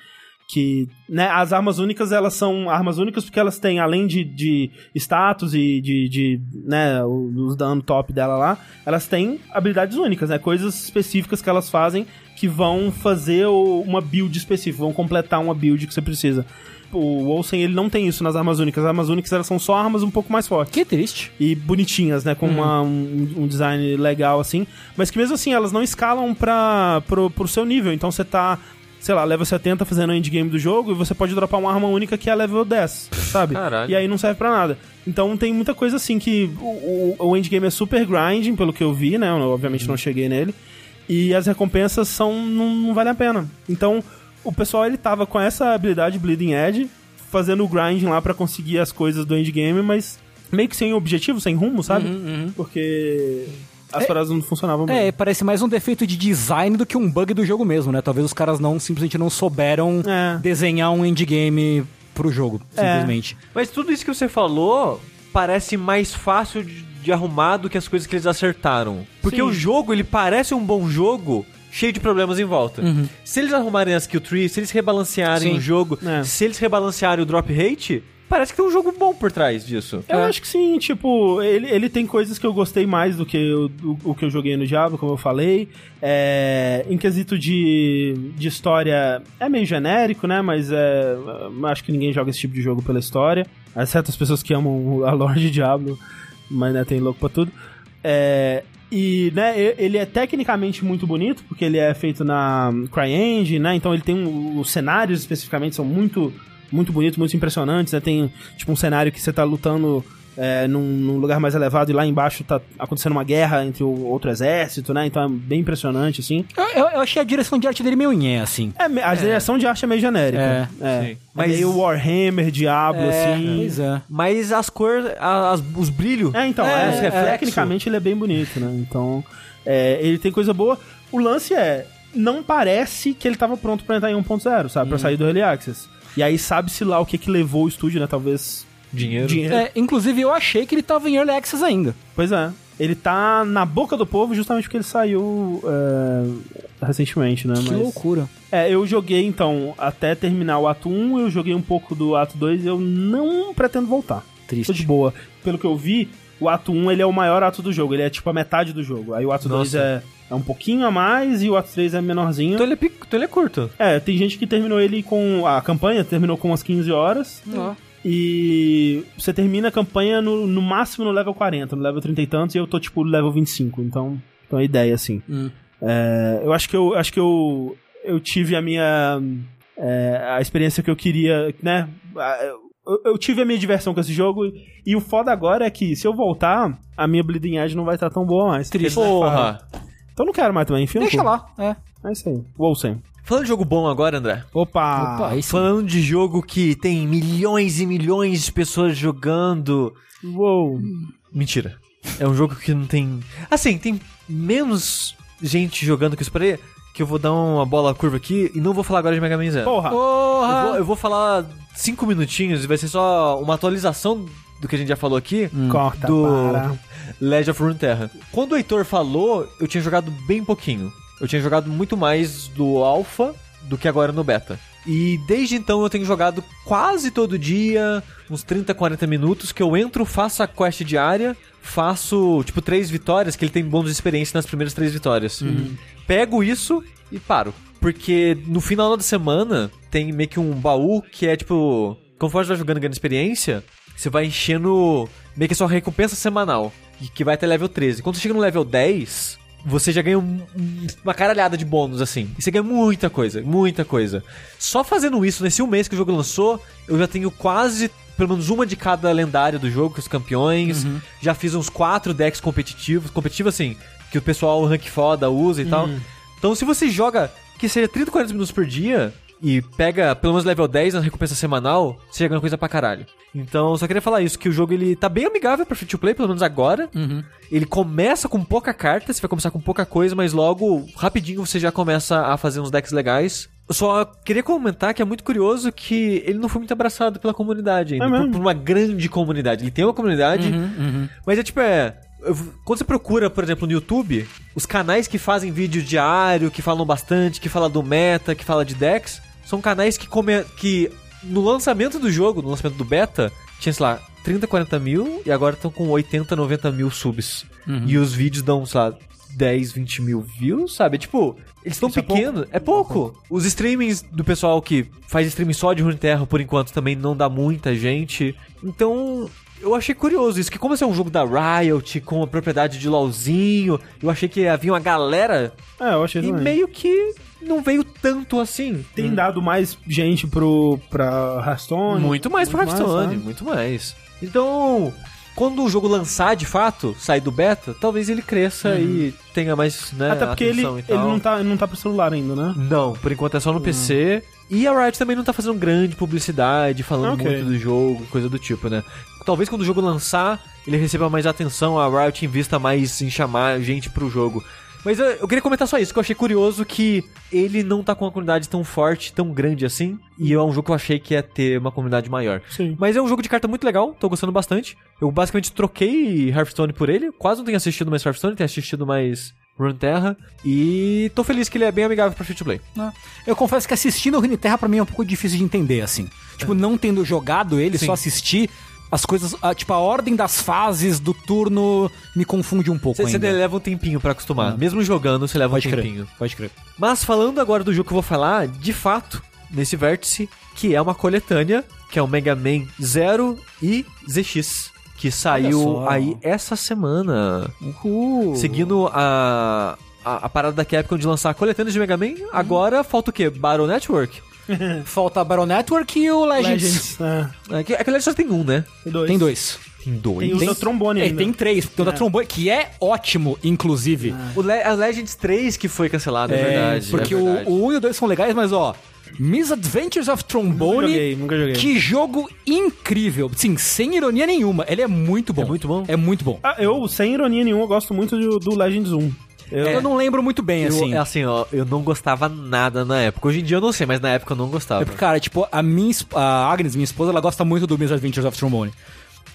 Que, né, as armas únicas, elas são armas únicas porque elas têm, além de, de status e de, de né, os dano top dela lá, elas têm habilidades únicas, né? Coisas específicas que elas fazem que vão fazer uma build específica, vão completar uma build que você precisa. O Olsen, ele não tem isso nas armas únicas. As armas únicas, elas são só armas um pouco mais fortes Que triste. e bonitinhas, né? Com uma- um, um design legal, assim. Mas que mesmo assim, elas não escalam pra, pro, pro seu nível. Então você tá, sei lá, level 70 fazendo o endgame do jogo e você pode dropar uma arma única que é level 10, sabe? Caralho. E aí não serve pra nada. Então tem muita coisa assim que o, o, o endgame é super grinding, pelo que eu vi, né? Eu, obviamente não cheguei nele. E as recompensas são. não, não vale a pena. Então, o pessoal ele tava com essa habilidade Bleeding Edge, fazendo o grinding lá pra conseguir as coisas do endgame, mas meio que sem objetivo, sem rumo, sabe? Porque as paradas não funcionavam bem. É, parece mais um defeito de design do que um bug do jogo mesmo, né? Talvez os caras não simplesmente não souberam É. desenhar um endgame pro jogo, É. simplesmente. Mas tudo isso que você falou parece mais fácil de, de arrumar do que as coisas que eles acertaram. Porque Sim. o jogo, ele parece um bom jogo cheio de problemas em volta. Uhum. Se eles arrumarem as kill tree, se eles rebalancearem Sim. o jogo, É. se eles rebalancearem o drop rate, parece que tem um jogo bom por trás disso. Eu É. acho que sim, tipo, ele, ele tem coisas que eu gostei mais do que o, do- o que eu joguei no Diablo, como eu falei. É, em quesito de, de história, é meio genérico, né? Mas é, eu acho que ninguém joga esse tipo de jogo pela história. Há certas pessoas que amam a lore de Diablo, mas né, tem louco pra tudo. É, e, né, ele é tecnicamente muito bonito, porque ele é feito na CryEngine, né? Então ele tem um, os cenários especificamente são muito muito bonitos, muito impressionantes, né? Tem tipo um cenário que você tá lutando é, num, num lugar mais elevado e lá embaixo tá acontecendo uma guerra entre o outro exército, né? Então é bem impressionante, assim. Eu, eu- eu achei a direção de arte dele meio nhé, assim. É, a direção de arte é meio genérica. É, é. sim. É Mas- meio Warhammer, Diablo, É, assim. Pois é. Mas as cores, as- os brilhos. É, então, É, é, os é, tecnicamente ele é bem bonito, né? Então, é, ele tem coisa boa. O lance é, não parece que ele tava pronto pra entrar em 1.0, sabe? Hum. Pra sair do Early Access. E aí sabe-se lá o que que levou o estúdio, né? Talvez Dinheiro. dinheiro. É, inclusive, eu achei que ele tava em Early Access ainda. Pois é. Ele tá na boca do povo justamente porque ele saiu é, recentemente, né? Que Mas- loucura. É, eu joguei então até terminar o ato 1, eu joguei um pouco do ato 2 e eu não pretendo voltar. Tô de Triste. boa. Pelo que eu vi, o ato 1 ele é o maior ato do jogo, ele é tipo a metade do jogo. Aí o ato 2 Nossa. é, é um pouquinho a mais e o ato 3 é menorzinho. Então ele é, pic- então ele é curto. É, tem gente que terminou ele com. A campanha terminou com umas 15 horas. Ó. E você termina a campanha no, no máximo no level 40, no level 30 e tantos, e eu tô tipo no level 25. Então, então é a ideia, assim. Hum. É, eu acho que eu acho que eu, eu tive a minha. é, a experiência que eu queria, né? Eu, eu tive a minha diversão com esse jogo. E o foda agora é que se eu voltar, a minha Bleeding Edge não vai estar tão boa mais. Triste. Porra. nerfaram. Então eu não quero mais também, enfim. Deixa lá. É. É isso aí. Wolsen. Falando de jogo bom agora, André. Opa! Opa. Falando de jogo que tem milhões e milhões de pessoas jogando. Uou! Mentira. É um jogo que não tem. Assim, tem menos gente jogando que por aí. Que eu vou dar uma bola curva aqui e não vou falar agora de Mega Man Zero. Porra! Eu vou, Porra! eu vou falar cinco minutinhos e vai ser só uma atualização do que a gente já falou aqui. Corta do- para. Legend of Runeterra. Quando o Heitor falou, eu tinha jogado bem pouquinho. Eu tinha jogado muito mais do Alpha do que agora no Beta. E desde então eu tenho jogado quase todo dia, uns 30, 40 minutos, que eu entro, faço a quest diária, faço, tipo, três vitórias, que ele tem bônus de experiência nas primeiras três vitórias. Pego isso e paro. Porque no final da semana tem meio que um baú que é tipo. Conforme você vai jogando e ganhando experiência, você vai enchendo meio que a sua recompensa semanal. E Que vai até level 13. Quando você chega no level 10, você já ganha um- um- uma caralhada de bônus, assim. E você ganha muita coisa, muita coisa. Só fazendo isso nesse um mês que o jogo lançou, eu já tenho quase. Pelo menos uma de cada lendária do jogo, com os campeões. Já fiz uns quatro decks competitivos. Competitivo, assim, que o pessoal rank foda usa e tal. Então, se você joga que seja 30, 40 minutos por dia e pega pelo menos level 10 na recompensa semanal, você já ganha coisa pra caralho. Então, só queria falar isso, que o jogo ele tá bem amigável pra free to play, pelo menos agora. Ele começa com pouca carta, você vai começar com pouca coisa, mas logo, rapidinho, você já começa a fazer uns decks legais. Eu só queria comentar que é muito curioso que ele não foi muito abraçado pela comunidade ainda. É por, mesmo? por uma grande comunidade. Ele tem uma comunidade, mas é tipo, é. Quando você procura, por exemplo, no YouTube, os canais que fazem vídeo diário, que falam bastante, que falam do meta, que falam de decks, são canais que, come, que no lançamento do jogo, no lançamento do beta, tinha, sei lá, 30, 40 mil e agora estão com 80, 90 mil subs. E os vídeos dão, sei lá, 10, 20 mil views, sabe? Tipo, eles estão Isso é pequenos. É pouco. Os streamings do pessoal que faz streaming só de Runeterra, por enquanto, também não dá muita gente. Então, eu achei curioso isso, que como esse é um jogo da Riot, com a propriedade de LoLzinho, eu achei que havia uma galera É, eu achei e também. meio que não veio tanto assim. Tem dado mais gente pro, pra Hearthstone. Muito mais pro Hearthstone, sabe? muito mais. Então, quando o jogo lançar de fato, sair do beta, talvez ele cresça e tenha mais, né, Até porque ele, ele não, tá, não tá pro celular ainda, né? Não, por enquanto é só no PC. E a Riot também não tá fazendo grande publicidade, falando Ok. muito do jogo, coisa do tipo, né? Talvez quando o jogo lançar, ele receba mais atenção, a Riot invista mais em chamar gente pro jogo. Mas eu, eu queria comentar só isso, que eu achei curioso que ele não tá com uma comunidade tão forte, tão grande assim. E é um jogo que eu achei que ia ter uma comunidade maior. Sim. Mas é um jogo de carta muito legal, tô gostando bastante. Eu basicamente troquei Hearthstone por ele. Quase não tenho assistido mais Hearthstone, tenho assistido mais Runeterra. E tô feliz que ele é bem amigável pra free to play. né? Eu confesso que assistindo o Runeterra pra mim é um pouco difícil de entender, assim. Tipo, não tendo jogado ele, Sim. só assistir, as coisas. ah, tipo, a ordem das fases do turno me confunde um pouco Você, ainda. leva um tempinho pra acostumar. Mesmo jogando, você leva Pode um crer. tempinho. Pode crer. Mas falando agora do jogo que eu vou falar, de fato, nesse vértice, que é uma coletânea, que é o Mega Man Zero e ZX, que saiu aí essa semana. Uhul. Seguindo a, a, a parada da Capcom de lançar coletâneas de Mega Man, agora falta o quê? Battle Network? Falta a Battle Network e o Legends. Legends. É, É, que- Aquele só tem um, né? tem dois. Tem dois. Tem dois. Tem o trombone É, ainda. tem três. Tem o da É. trombone, que é ótimo, inclusive. O Le a Legends 3 que foi cancelado, é, É, verdade. Porque é o, verdade. o 1 e o 2 são legais, mas ó. Misadventures of Nunca Trombone. joguei, nunca joguei. Que jogo incrível. Sim, sem ironia nenhuma. Ele é muito bom. É muito bom? É muito bom. Ah, eu, sem ironia nenhuma, eu gosto muito do, do Legends 1. Eu, Eu não lembro muito bem, Eu- assim. é assim, ó, eu não gostava nada na época. Hoje em dia eu não sei, mas na época eu não gostava. É porque, cara, tipo, a minha a Agnes, minha esposa, ela gosta muito do Misadventures of Trombone.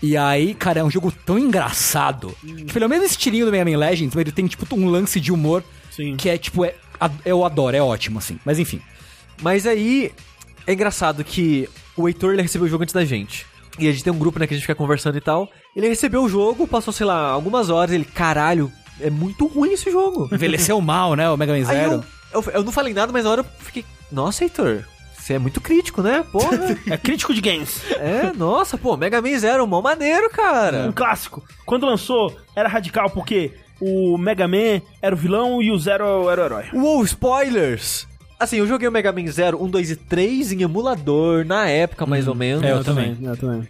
E aí, cara, é um jogo tão engraçado. Tipo, ele é o mesmo estilinho do Mega Man Legends, mas ele tem, tipo, um lance de humor Sim. que é, tipo, é, a- eu adoro, é ótimo, assim. Mas enfim. Mas aí é engraçado que o Heitor ele recebeu o jogo antes da gente. E a gente tem um grupo, né, que a gente fica conversando e tal. Ele recebeu o jogo, passou, sei lá, algumas horas, ele, caralho, é muito ruim esse jogo. Envelheceu mal, né, o Mega Man Zero. eu, eu, eu não falei nada, mas na hora eu fiquei, nossa, Heitor, você é muito crítico, né? Porra. É crítico de games. é, nossa, pô, Mega Man Zero, mó maneiro, Um cara. clássico. Quando lançou, era radical porque o Mega Man era o vilão e o Zero era o herói. Uou, spoilers! Assim, eu joguei o Mega Man Zero 1, 2 e 3 em emulador, na época, mais ou menos. É, eu também. Eu também.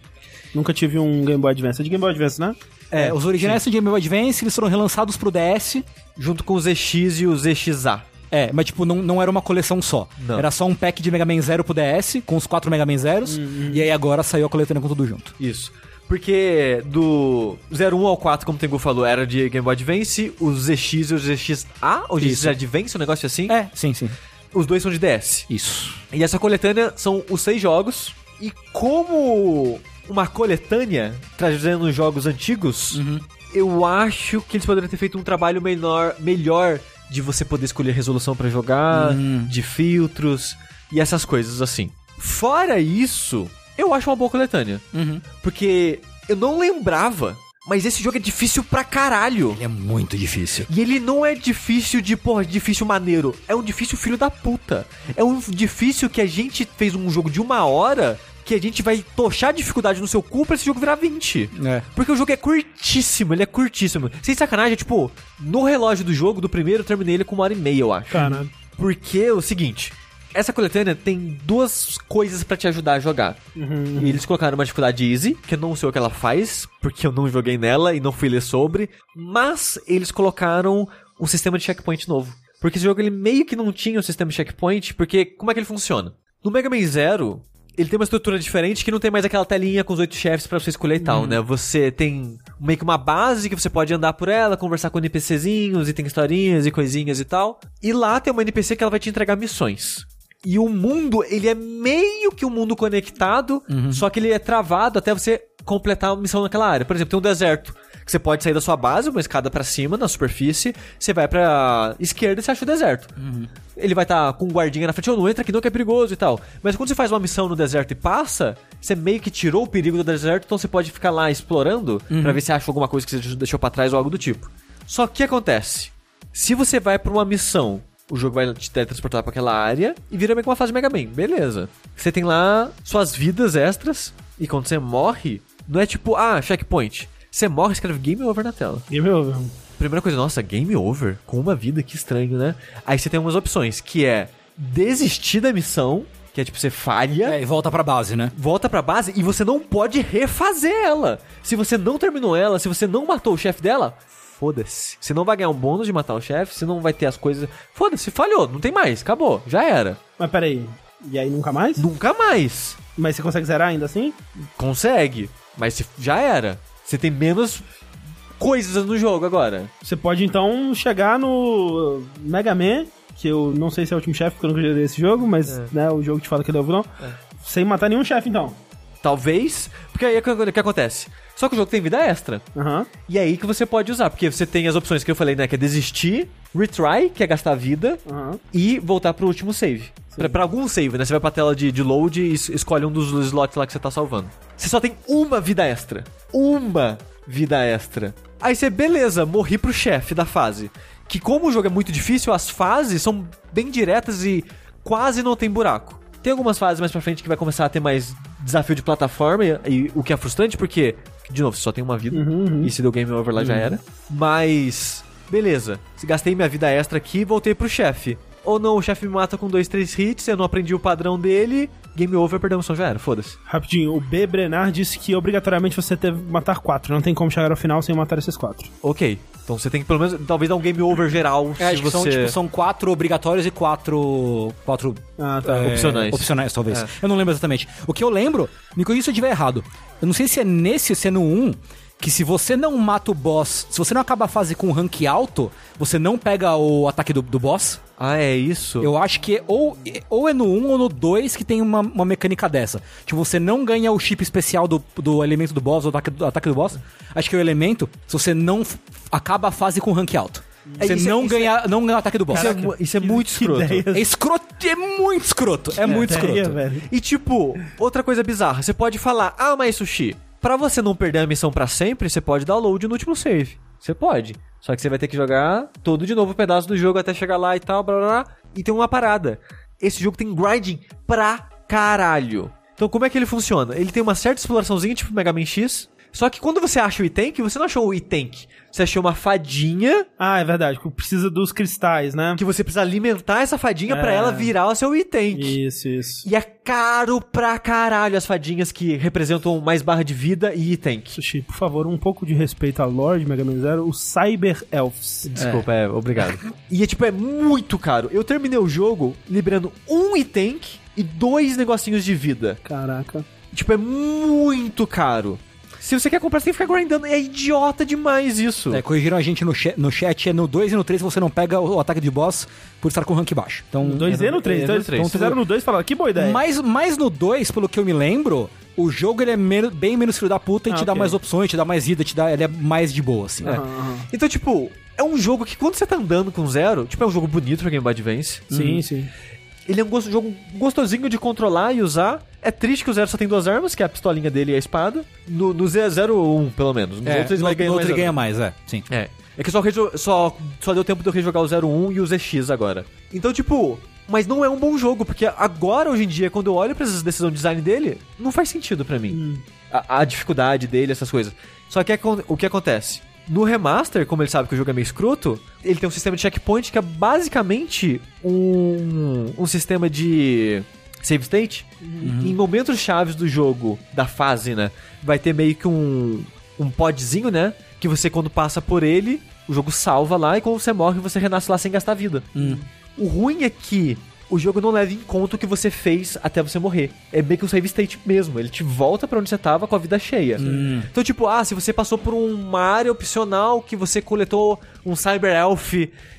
Nunca tive um Game Boy Advance. É de Game Boy Advance, né? É, os originais são de Game Boy Advance, eles foram relançados pro DS. Junto com o ZX e o ZXA. É, mas tipo, não, não era uma coleção só. Não. Era só um pack de Mega Man Zero pro DS, com os quatro Mega Man Zeros. E aí agora saiu a coletânea com tudo junto. Isso. Porque do 01 ao 4, como o Tengu falou, era de Game Boy Advance, o ZX e o ZXA, ou ZX Isso. Advance, um negócio assim. É, sim, sim. Os dois são de DS. Isso. E essa coletânea são os seis jogos. E como uma coletânea, trazendo jogos antigos, eu acho que eles poderiam ter feito um trabalho menor, melhor de você poder escolher resolução pra jogar, de filtros e essas coisas assim. Fora isso, eu acho uma boa coletânea. Porque eu não lembrava, mas esse jogo é difícil pra caralho. Ele é muito difícil. E ele não é difícil de, porra, difícil maneiro. É um difícil filho da puta. É um difícil que a gente fez um jogo de uma hora que a gente vai tochar a dificuldade no seu cu pra esse jogo virar 20. É. Porque o jogo é curtíssimo, ele é curtíssimo. Sem sacanagem, tipo, no relógio do jogo, do primeiro, eu terminei ele com uma hora e meia, eu acho. Cara, Porque é o seguinte. Essa coletânea tem duas coisas pra te ajudar a jogar. E eles colocaram uma dificuldade easy, que eu não sei o que ela faz, porque eu não joguei nela e não fui ler sobre. Mas eles colocaram um sistema de checkpoint novo. Porque esse jogo ele meio que não tinha um sistema de checkpoint, porque como é que ele funciona? No Mega Man Zero, ele tem uma estrutura diferente que não tem mais aquela telinha com os oito chefes pra você escolher e tal, né? Você tem meio que uma base que você pode andar por ela, conversar com NPCzinhos e tem historinhas e coisinhas e tal. E lá tem uma NPC que ela vai te entregar missões. E o mundo, ele é meio que um mundo conectado, só que ele é travado até você completar a missão naquela área. Por exemplo, tem um deserto. Que você pode sair da sua base, uma escada pra cima, na superfície, você vai pra esquerda e você acha o deserto. Ele vai estar com um guardinha na frente, oh, não entra aqui não que é perigoso e tal. Mas quando você faz uma missão no deserto e passa, você meio que tirou o perigo do deserto, então você pode ficar lá explorando pra ver se acha alguma coisa que você deixou pra trás ou algo do tipo. Só que o que acontece? Se você vai pra uma missão, o jogo vai te teletransportar pra aquela área e vira meio que uma fase de Mega Man. Beleza. Você tem lá suas vidas extras e quando você morre, não é tipo, ah, checkpoint. Você morre, escreve game over na tela. game over. Primeira coisa, nossa, game over? Com uma vida, que estranho, né? Aí você tem umas opções, que é desistir da missão, que é tipo, você falha, É, e volta pra base, né? volta pra base e você não pode refazer ela. Se você não terminou ela, se você não matou o chefe dela, foda-se. Você não vai ganhar um bônus de matar o chefe, você não vai ter as coisas. Foda-se, falhou, não tem mais, acabou, já era. Mas peraí. E aí nunca mais? Nunca mais. Mas você consegue zerar ainda assim? Consegue, mas já era. Você tem menos coisas no jogo agora. Você pode então chegar no Mega Man, que eu não sei se é o último chefe, porque eu nunca joguei esse jogo, mas né, o jogo te fala que ele é o vilão, sem matar nenhum chefe então. Talvez, porque aí é o que, acontece? Só que o jogo tem vida extra. Aham. E é aí que você pode usar, porque você tem as opções que eu falei, né? Que é desistir, retry, que é gastar vida, Aham. e voltar pro último save. Pra, pra algum save, né? Você vai pra tela de, de load e es- escolhe um dos slots lá que você tá salvando. Você só tem uma vida extra. Uma vida extra. Aí você, beleza, morri pro chefe da fase. Que como o jogo é muito difícil, as fases são bem diretas e quase não tem buraco. Tem algumas fases mais pra frente que vai começar a ter mais desafio de plataforma, e, e o que é frustrante porque, de novo, você só tem uma vida. E se deu game over lá já era. Mas, beleza. Se Gastei minha vida extra aqui e voltei pro chefe. Ou não, o chefe me mata com dois, três hits, eu não aprendi o padrão dele, game over, missão, já era, foda-se. Rapidinho, o B. Brenar disse que obrigatoriamente você deve matar quatro. Não tem como chegar ao final sem matar esses quatro. Ok. Então você tem que pelo menos, talvez dar um game over geral É, se acho que você... são, tipo, são quatro obrigatórios e quatro. quatro Ah, tá. é, Opcionais. Opcionais, talvez. É. Eu não lembro exatamente. O que eu lembro, me corrija se eu estiver errado. Eu não sei se é nesse ou se é no 1, que se você não mata o boss, se você não acaba a fase com rank alto, você não pega o ataque do, do boss. Ah, é isso? Eu acho que é ou, ou é no 1 ou no 2 que tem uma, uma mecânica dessa. Tipo, você não ganha o chip especial do, do elemento do boss, o ataque, do ataque do boss. Acho que é o elemento se você não acaba a fase com rank alto. É, Você isso é- não, é- ganha, não ganha o ataque do boss. Isso é, isso é Que- muito escroto. ideia. É escroto, é muito escroto. É muito Ideia, escroto. velho. E tipo, outra coisa bizarra, você pode falar, ah, mas Sushi, pra você não perder a missão pra sempre, você pode download no último save. Você pode. Só que você vai ter que jogar todo de novo o pedaço do jogo até chegar lá e tal, blá blá blá. E tem uma parada. Esse jogo tem grinding pra caralho. Então como é que ele funciona? Ele tem uma certa exploraçãozinha, tipo Mega Man X. Só que quando você acha o item, você não achou o item. Você achou uma fadinha Ah, é verdade. Precisa dos cristais, né? que você precisa alimentar essa fadinha pra É. ela virar o seu item. Isso, isso. E é caro pra caralho as fadinhas que representam mais barra de vida e item. Sushi, por favor, um pouco de respeito à Lord Mega Man Zero, os Cyber Elves. Desculpa, é, obrigado. e é tipo, é muito caro. Eu terminei o jogo liberando um item e dois negocinhos de vida. Caraca. Tipo, é muito caro. Se você quer comprar, você tem que ficar grindando. É idiota demais isso. É, corrigiram a gente no, cha- no chat, é no 2 e no 3 você não pega o, o ataque de boss por estar com rank baixo. Então, No 2 e no 3. é, Então, três. então fizeram no 2 e falaram, que boa ideia. Mas, mas no 2, pelo que eu me lembro, o jogo ele é men- bem menos filho da puta e Ah, te dá mais opções, te dá mais vida, te dá, ele é mais de boa, assim. Aham, aham. Então, tipo, é um jogo que quando você tá andando com zero, tipo, é um jogo bonito pra Game Boy Advance. Sim, sim. Ele é um gosto- jogo gostosinho de controlar e usar. É triste que o Zero só tem duas armas, que é a pistolinha dele e a espada. No, no Z01, pelo menos. Nos É, outros ele no, vai ganhando no mais outro ele ganha mais, é, sim. É. É que só, rejo- só, só deu tempo de eu rejogar o 01 e o ZX agora. Então, tipo, mas não é um bom jogo, porque agora, hoje em dia, quando eu olho pra essas decisões de design dele, não faz sentido pra mim. A, a dificuldade dele, essas coisas. Só que acon- o que acontece? No remaster, como ele sabe que o jogo é meio escroto, ele tem um sistema de checkpoint que é basicamente um, um sistema de save state. Em momentos chaves do jogo, da fase, né? Vai ter meio que um, um podzinho, né? Que você, quando passa por ele, o jogo salva lá e quando você morre, você renasce lá sem gastar vida. O ruim é que o jogo não leva em conta o que você fez até você morrer. É meio que um save state mesmo. Ele te volta pra onde você tava com a vida cheia. Então, tipo, ah, se você passou por uma área opcional que você coletou um Cyber Elf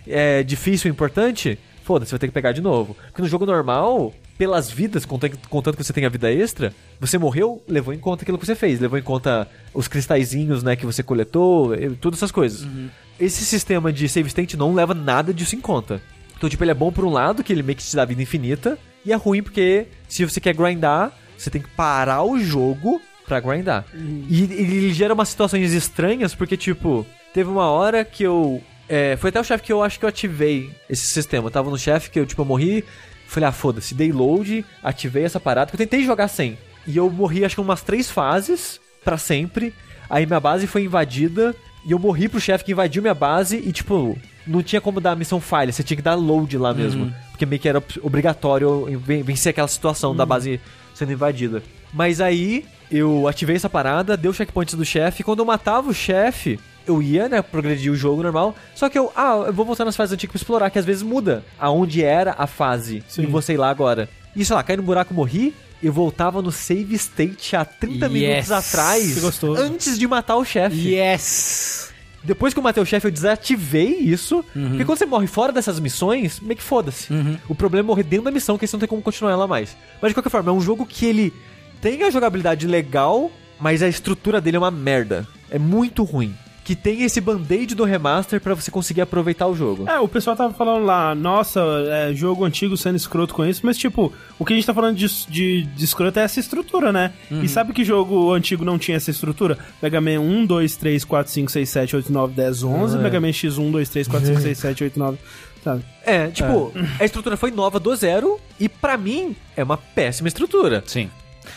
é, difícil e importante, foda-se, vai ter que pegar de novo. Porque no jogo normal, pelas vidas, contanto, contanto que você tenha vida extra, você morreu, levou em conta aquilo que você fez. Levou em conta os cristalzinhos, né, que você coletou, todas essas coisas. Esse sistema de save state não leva nada disso em conta. Então, tipo, ele é bom por um lado, que ele meio que te dá vida infinita, e é ruim porque se você quer grindar, você tem que parar o jogo pra grindar. E ele gera umas situações estranhas, porque, tipo, teve uma hora que eu. é, foi até o chefe que eu acho que eu ativei esse sistema. Eu tava no chefe que eu, tipo, eu morri. Falei, ah, foda-se, dei load, ativei essa parada, que eu tentei jogar sem. E eu morri, acho que umas três fases, pra sempre. Aí minha base foi invadida, e eu morri pro chefe que invadiu minha base, e, tipo, não tinha como dar a missão falha, você tinha que dar load lá mesmo. Porque meio que era obrigatório vencer aquela situação da base sendo invadida. Mas aí eu ativei essa parada, deu checkpoints do chefe, e quando eu matava o chefe, eu ia, né, progredir o jogo normal. Só que eu, ah, eu vou voltar nas fases antigas pra explorar, que às vezes muda aonde era a fase. Sim. E você ir lá agora. E sei lá, caí no buraco morri. Eu voltava no save state há 30 Yes. minutos atrás, Que gostoso. antes de matar o chefe. Yes! Depois que eu matei o chefe, eu desativei isso. Porque quando você morre fora dessas missões, meio que foda-se. O problema é morrer dentro da missão, que você não tem como continuar ela mais. Mas de qualquer forma, é um jogo que ele tem a jogabilidade legal, mas a estrutura dele é uma merda. É muito ruim. Que tem esse band-aid do remaster pra você conseguir aproveitar o jogo. É, o pessoal tava falando lá, nossa, é, jogo antigo sendo escroto com isso, mas tipo, o que a gente tá falando de, de, de escroto é essa estrutura, né? E sabe que jogo antigo não tinha essa estrutura? Mega Man 1, 2, 3, 4, 5, 6, 7, 8, 9, 10, 11, É. Mega Man X1, 2, 3, 4, 5, 6, 7, 8, 9, sabe? É, tipo, a estrutura foi nova do zero e pra mim é uma péssima estrutura. Sim.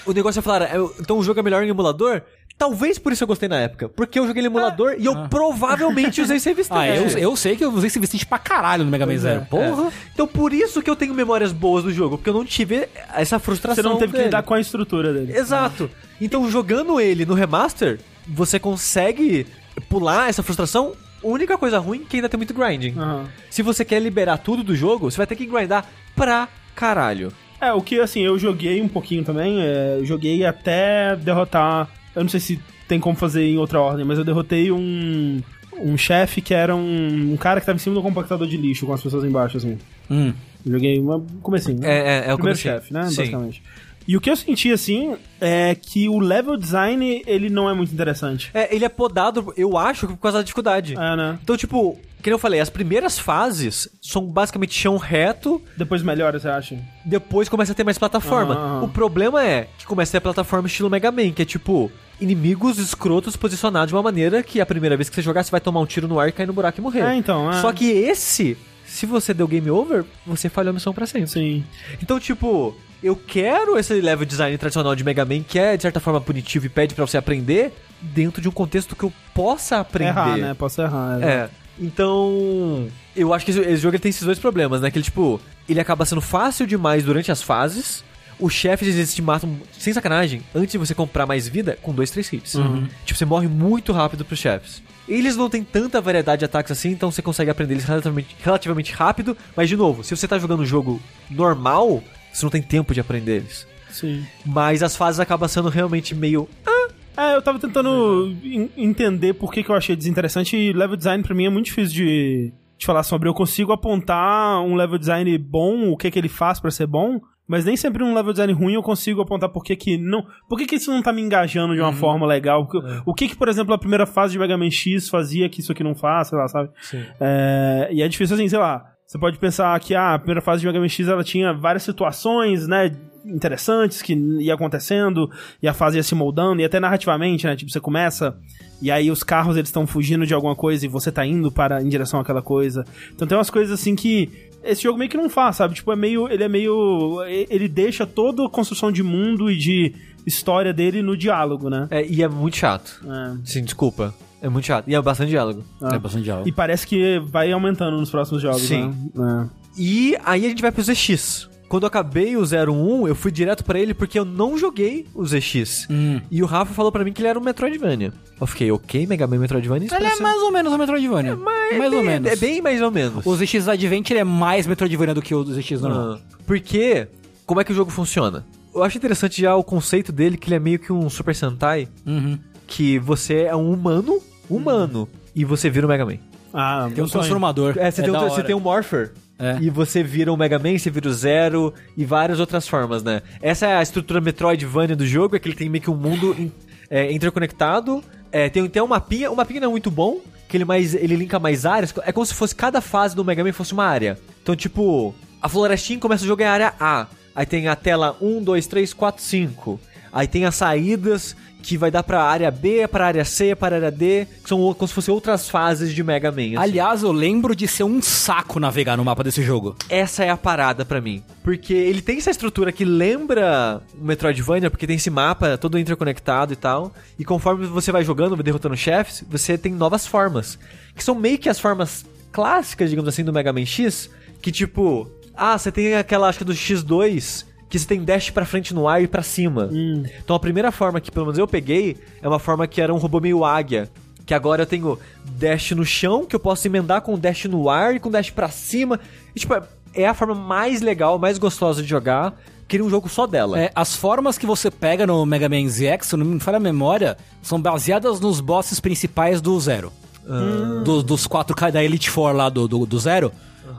O negócio é falar, é, então o jogo é melhor em emulador? Talvez por isso eu gostei na época. Porque eu joguei emulador e eu provavelmente usei save state. Ah, eu, eu sei que eu usei esse vestido pra caralho no Mega Man Zero. é. Porra. Então por isso que eu tenho memórias boas do jogo, porque eu não tive essa frustração. Você não teve que dele. lidar com a estrutura dele. Exato. Então jogando ele no remaster, você consegue pular essa frustração. A única coisa ruim é que ainda tem muito grinding. Aham. Se você quer liberar tudo do jogo, você vai ter que grindar pra caralho. É, o que assim, eu joguei um pouquinho também, é, eu joguei até derrotar. Eu não sei se tem como fazer em outra ordem, mas eu derrotei um. Um chefe que era um, um cara que tava em cima do compactador de lixo com as pessoas embaixo, assim. Hum. Joguei uma. Comecinho. né? É, é, é o Primeiro chefe, né? Sim. Basicamente. E o que eu senti, assim, é que o level design, ele não é muito interessante. É, ele é podado, eu acho, por causa da dificuldade. É, né? Então, tipo, que eu falei, as primeiras fases são basicamente chão reto, Depois melhora, você acha? depois começa a ter mais plataforma. Aham. O problema é que começa a ter plataforma estilo Mega Man, que é tipo inimigos escrotos posicionados de uma maneira que a primeira vez que você jogar, você vai tomar um tiro no ar, cair no buraco e morrer. É, então, é. Só que esse, se você deu game over, você falhou a missão pra sempre. Sim. Então, tipo, eu quero esse level design tradicional de Mega Man, que é de certa forma punitivo e pede pra você aprender, dentro de um contexto que eu possa aprender. Errar, né? Posso errar. É. Então, eu acho que esse, esse jogo tem esses dois problemas, né? Que ele, tipo, ele acaba sendo fácil demais durante as fases. Os chefes, eles te matam, sem sacanagem, antes de você comprar mais vida, com dois, três hits. Tipo, você morre muito rápido pros chefes. Eles não têm tanta variedade de ataques assim, então você consegue aprender eles relativamente, relativamente rápido. Mas, de novo, se você tá jogando um jogo normal, você não tem tempo de aprender eles. Sim. Mas as fases acabam sendo realmente meio... É, eu tava tentando en- entender por que, que eu achei desinteressante e level design pra mim é muito difícil de, de falar sobre. Eu consigo apontar um level design bom, o que que ele faz pra ser bom, mas nem sempre um level design ruim eu consigo apontar por que que não... Por que que isso não tá me engajando de uma forma legal? O que- O que que, por exemplo, a primeira fase de Mega Man X fazia que isso aqui não faz, sei lá, sabe? Sim. É, e é difícil assim, sei lá. Você pode pensar que ah, a primeira fase de Mega Man X ela tinha várias situações, né? Interessantes que ia acontecendo e a fase ia se moldando, e até narrativamente, né? Tipo, você começa e aí os carros eles estão fugindo de alguma coisa e você tá indo para em direção àquela coisa. Então tem umas coisas assim que esse jogo meio que não faz, sabe? Tipo, é meio. Ele é meio. Ele deixa toda a construção de mundo e de história dele no diálogo, né? É, e é muito chato. É. Sim, desculpa. É muito chato. E é bastante diálogo. Ah. É bastante diálogo. E parece que vai aumentando nos próximos jogos, Sim. né? E aí a gente vai pro ZX. Quando eu acabei o 01, eu fui direto pra ele porque eu não joguei o ZX. Hum. E o Rafa falou pra mim que ele era um Metroidvania. Eu fiquei, ok, Mega Man Metroidvania. isso Ele é mais ou menos um Metroidvania. mais é ou bem- menos. É bem mais ou menos. O ZX Advent ele é mais Metroidvania do que o ZX normal. Ah, porque, como é que o jogo funciona? Eu acho interessante já o conceito dele, que ele é meio que um Super Sentai, Uhum. que você é um humano, humano, e você vira o Mega Man. Ah, Tem um sonho. transformador. É, você, tem, da um, você tem um Morpher. É. E você vira um Mega Man, você vira o Zero e várias outras formas, né? Essa é a estrutura Metroidvania do jogo, é que ele tem meio que um mundo in- é, interconectado. É, tem, tem um mapinha, o mapinha não é muito bom, que ele, mais, ele linka mais áreas. É como se fosse cada fase do Mega Man fosse uma área. Então, tipo, a florestinha começa o jogo em área A. Aí tem a tela 1, 2, 3, 4, 5. Aí tem as saídas que vai dar pra área B, pra área C, pra área D, que são como se fossem outras fases de Mega Man. assim. Aliás, eu lembro de ser um saco navegar no mapa desse jogo. essa é a parada pra mim. Porque ele tem essa estrutura que lembra o Metroidvania, porque tem esse mapa todo interconectado e tal. E conforme você vai jogando, vai derrotando chefes, você tem novas formas. Que são meio que as formas clássicas, digamos assim, do Mega Man X. Que tipo, ah, você tem aquela, acho que do X2, que você tem dash pra frente no ar e pra cima. Então a primeira forma que pelo menos eu peguei é uma forma que era um robô meio águia. Que agora eu tenho dash no chão, que eu posso emendar com dash no ar e com dash pra cima. E, tipo, é- a forma mais legal, mais gostosa de jogar. Queria um jogo só dela. É, as formas que você pega no Mega Man ZX, se não me falha a memória, são baseadas nos bosses principais do Zero. Ah. Do- dos quatro K da Elite Four lá do, do, do Zero,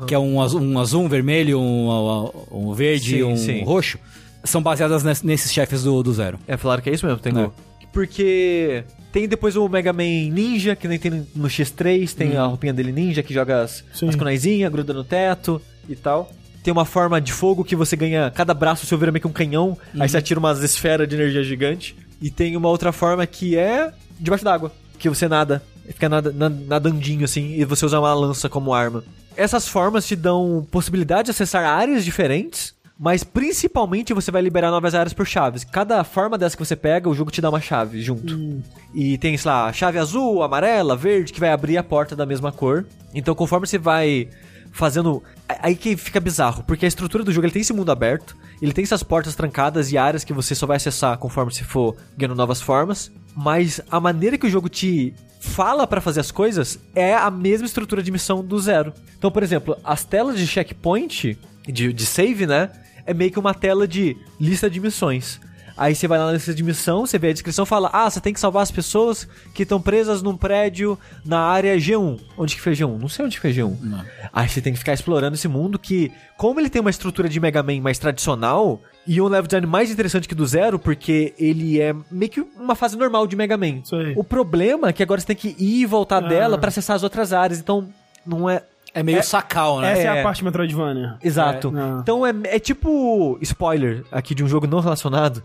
que é um azul, um azul, um vermelho, um, um verde e Sim, um sim. roxo. São baseadas nes- nesses chefes do, do Zero. É, falaram que é isso mesmo, Tengu. É. Porque Tem depois o Mega Man Ninja, que nem tem no X3, tem a roupinha dele ninja, que joga as, Sim. as kunaizinhas, gruda no teto e tal. Tem uma forma de fogo que você ganha, cada braço seu vira meio que um canhão, aí você atira umas esferas de energia gigante. E tem uma outra forma que é debaixo d'água, que você nada, fica nada, na- nadandinho assim, e você usa uma lança como arma. Essas formas te dão possibilidade de acessar áreas diferentes, mas principalmente você vai liberar novas áreas por chaves. Cada forma dessa que você pega, o jogo te dá uma chave junto. E tem, sei lá, chave azul, amarela, verde, que vai abrir a porta da mesma cor. Então, conforme você vai fazendo. Aí que fica bizarro, porque a estrutura do jogo ele tem esse mundo aberto, ele tem essas portas trancadas e áreas que você só vai acessar conforme você for ganhando novas formas. Mas a maneira que o jogo te fala pra fazer as coisas é a mesma estrutura de missão do zero. Então, por exemplo, as telas de checkpoint, de, de save, né? É meio que uma tela de lista de missões. Aí você vai lá na lista de missão, você vê a descrição fala: Ah, você tem que salvar as pessoas que estão presas num prédio na área G1. Onde que foi G1? Não sei onde que foi G1. Não. Aí você tem que ficar explorando esse mundo que, como ele tem uma estrutura de Mega Man mais tradicional e um level design mais interessante que do Zero, porque ele é meio que uma fase normal de Mega Man. O problema é que agora você tem que ir e voltar Ah. dela pra acessar as outras áreas, então não é. É meio É- sacal, né? Essa é, É. a parte Metroidvania. Exato. É, então é, é tipo spoiler aqui de um jogo não relacionado,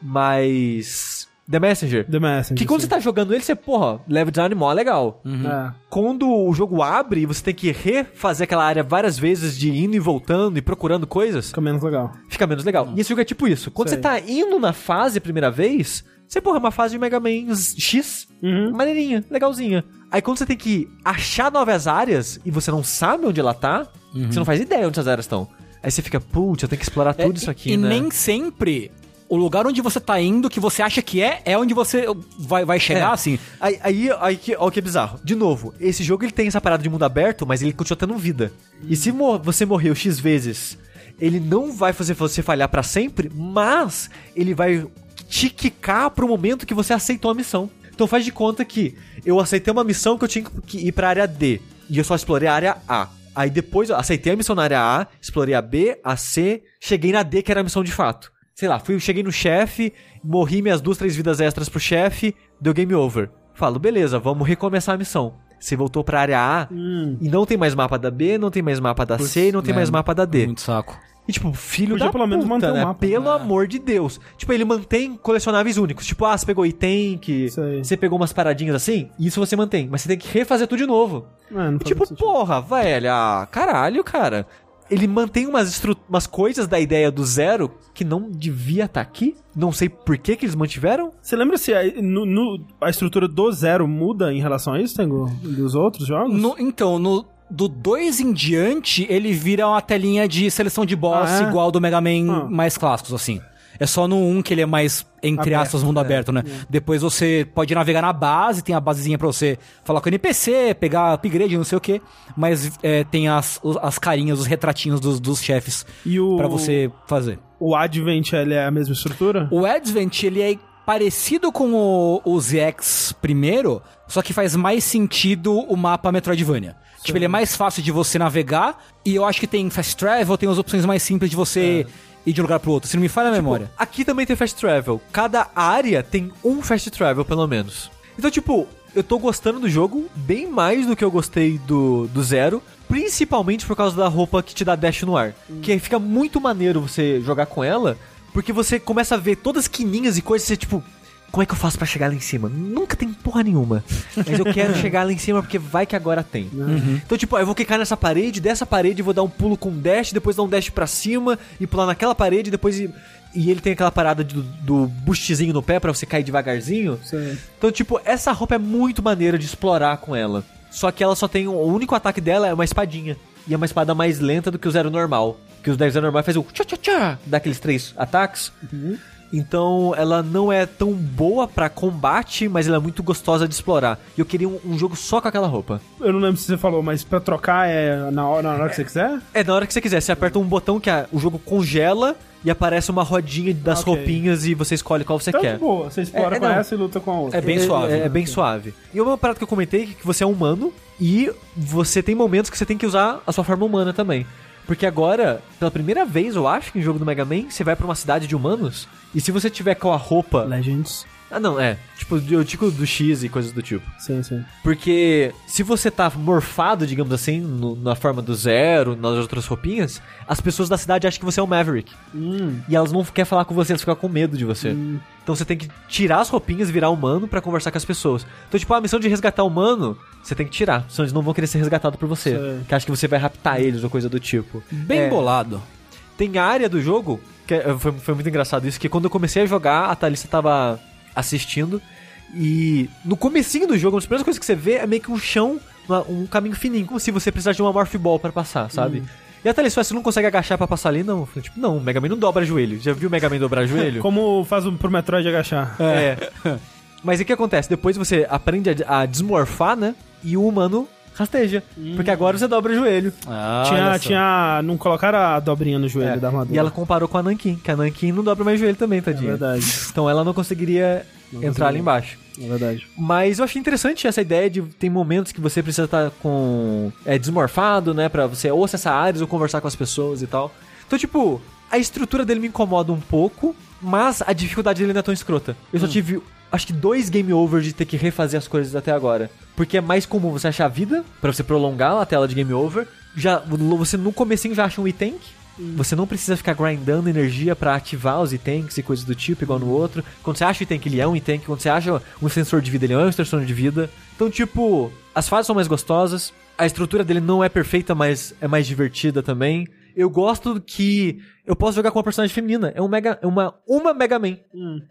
mas. The Messenger. The Messenger. Que quando sim. você tá jogando ele, você, porra, level design mó legal. É. Quando o jogo abre e você tem que refazer aquela área várias vezes de indo e voltando e procurando coisas, Fica menos legal. fica menos legal. E esse jogo é tipo isso. Quando Sei. você tá indo na fase a primeira vez, você, porra, é uma fase de Mega Man X, Uhum. maneirinha, legalzinha. Aí quando você tem que achar novas áreas e você não sabe onde ela tá, você não faz ideia onde essas áreas estão. Aí você fica, putz, eu tenho que explorar É, tudo isso aqui, e né? nem sempre o lugar onde você tá indo, que você acha que é, é onde você vai, vai chegar, É. assim. Aí, aí, aí que, ó, que é bizarro. De novo, esse jogo ele tem essa parada de mundo aberto, mas ele continua tendo vida. E se mo- você morreu X vezes, ele não vai fazer você falhar pra sempre, mas ele vai te quicar pro momento que você aceitou a missão. Então faz de conta que eu aceitei uma missão que eu tinha que ir pra área D. E eu só explorei a área A. Aí depois eu aceitei a missão na área A, explorei a B, a C, cheguei na D, que era a missão de fato. Sei lá, fui, cheguei no chefe, morri minhas duas, três vidas extras pro chefe, deu game over. Falo, beleza, vamos recomeçar a missão. Você voltou pra área A Hum. e não tem mais mapa da B, não tem mais mapa da C e não tem é, mais mapa da D. Muito saco. E tipo, filho Podia da pelo menos puta, manter o né? mapa. Pelo É. amor de Deus. Tipo, ele mantém colecionáveis únicos. Tipo, ah, você pegou item, que você pegou umas paradinhas assim, isso você mantém. Mas você tem que refazer tudo de novo. É, não faz Tipo, porra, velho, ah, caralho, cara. Ele mantém umas, estru- umas coisas da ideia do zero que não devia estar aqui. Não sei por que, que eles mantiveram. Você lembra se a, no- no- a estrutura do zero muda em relação a isso, Tengu? Dos outros jogos? No- então, no, do 2 em diante, ele vira uma telinha de seleção de boss Ah, é? igual do Mega Man Ah. mais clássicos, assim. É só no 1 que ele é mais, entre Aberto, aspas, mundo é. aberto, né? Depois você pode navegar na base, tem a basezinha pra você falar com o NPC, pegar upgrade, não sei o que. Mas é, tem as, as carinhas, os retratinhos dos, dos chefes E o, pra você fazer. o Advent, ele é a mesma estrutura? O Advent, ele é parecido com o, o ZX primeiro, só que faz mais sentido o mapa Metroidvania. Tipo, ele é mais fácil de você navegar, e eu acho que tem fast travel, tem as opções mais simples de você ir de um lugar pro outro, se não me falha a memória. Aqui também tem fast travel. Cada área tem um fast travel, pelo menos. Então, tipo, eu tô gostando do jogo bem mais do que eu gostei do, do Zero. Principalmente por causa da roupa que te dá dash no ar. Que aí fica muito maneiro você jogar com ela. Porque você começa a ver todas as quininhas e coisas e você, tipo... Como é que eu faço pra chegar lá em cima? Nunca tem porra nenhuma. Mas eu quero chegar lá em cima porque vai que agora tem. Então, tipo, eu vou clicar nessa parede, dessa parede vou dar um pulo com dash, depois dar um dash pra cima e pular naquela parede, depois ir... E ele tem aquela parada de- do, do boostzinho no pé pra você cair devagarzinho. Sei. Então, tipo, essa roupa é muito maneira de explorar com ela. Só que ela só tem. O único ataque dela é uma espadinha. E é uma espada mais lenta do que o zero normal. Que o zero normal faz o tchá tchá tchá daqueles três ataques. Então ela não é tão boa pra combate, mas ela é muito gostosa de explorar. E eu queria um, um jogo só com aquela roupa. Eu não lembro se você falou, mas pra trocar é na hora, na hora que você quiser? É, na hora que você quiser, você aperta um botão que a- o jogo congela e aparece uma rodinha das Ok. roupinhas e você escolhe qual você Então, quer. boa. Você explora É, é, com não. essa e luta com a outra. É bem suave. É, né? bem suave. E uma parada que eu comentei é que você é humano e você tem momentos que você tem que usar a sua forma humana também. Porque agora, pela primeira vez, eu acho que em jogo do Mega Man, você vai pra uma cidade de humanos e se você tiver com a roupa Legends. Ah, não, é. Tipo, eu digo do X e coisas do tipo. Sim, sim. Porque se você tá morfado, digamos assim, no- na forma do Zero, nas outras roupinhas, as pessoas da cidade acham que você é o Maverick. Hum. E elas não querem falar com você, elas ficam com medo de você. Então você tem que tirar as roupinhas e virar humano pra conversar com as pessoas. Então, tipo, a missão de resgatar humano, você tem que tirar. Senão eles não vão querer ser resgatados por você. Sei. Que acha que você vai raptar eles ou coisa do tipo. Bem É. bolado. Tem a área do jogo, que é- foi, foi muito engraçado isso, que quando eu comecei a jogar, a Thalissa tava assistindo. E no comecinho do jogo, uma das primeiras coisas que você vê é meio que um chão, uma- um caminho fininho, como se você precisasse de uma Morph Ball pra passar, sabe? E a Thalissa, "Ué, você não consegue agachar pra passar ali? Não. Eu falei, tipo, não, o Mega Man não dobra joelho. Já viu o Mega Man dobrar joelho? Como faz o- pro Metroid agachar. É. Mas o que acontece? Depois você aprende a, a desmorfar, né? E o humano rasteja. Porque agora você dobra o joelho. Ah, tinha, tinha. Não colocaram a dobrinha no joelho É. da armadura. E ela comparou com a Nankin, que a Nankin não dobra mais joelho também, É tadinha. verdade. Então ela não conseguiria Não entrar ali embaixo. É verdade. Mas eu achei interessante essa ideia de tem momentos que você precisa estar com é desmorfado, né, Pra você ou acessar áreas ou conversar com as pessoas e tal. Então, tipo, a estrutura dele me incomoda um pouco, mas a dificuldade dele não é tão escrota. Eu só tive acho que dois game over de ter que refazer as coisas até agora, porque é mais comum você achar vida pra você prolongar a tela de game over. Já você no comecinho já acha um item você não precisa ficar grindando energia pra ativar os itens e coisas do tipo, igual no outro. Quando você acha o item que ele é um item, quando você acha um sensor de vida, ele é um extensor de vida. Então, tipo, as fases são mais gostosas, a estrutura dele não é perfeita, mas é mais divertida também. Eu gosto que eu posso jogar com uma personagem feminina. É um mega, é uma, uma Mega Man.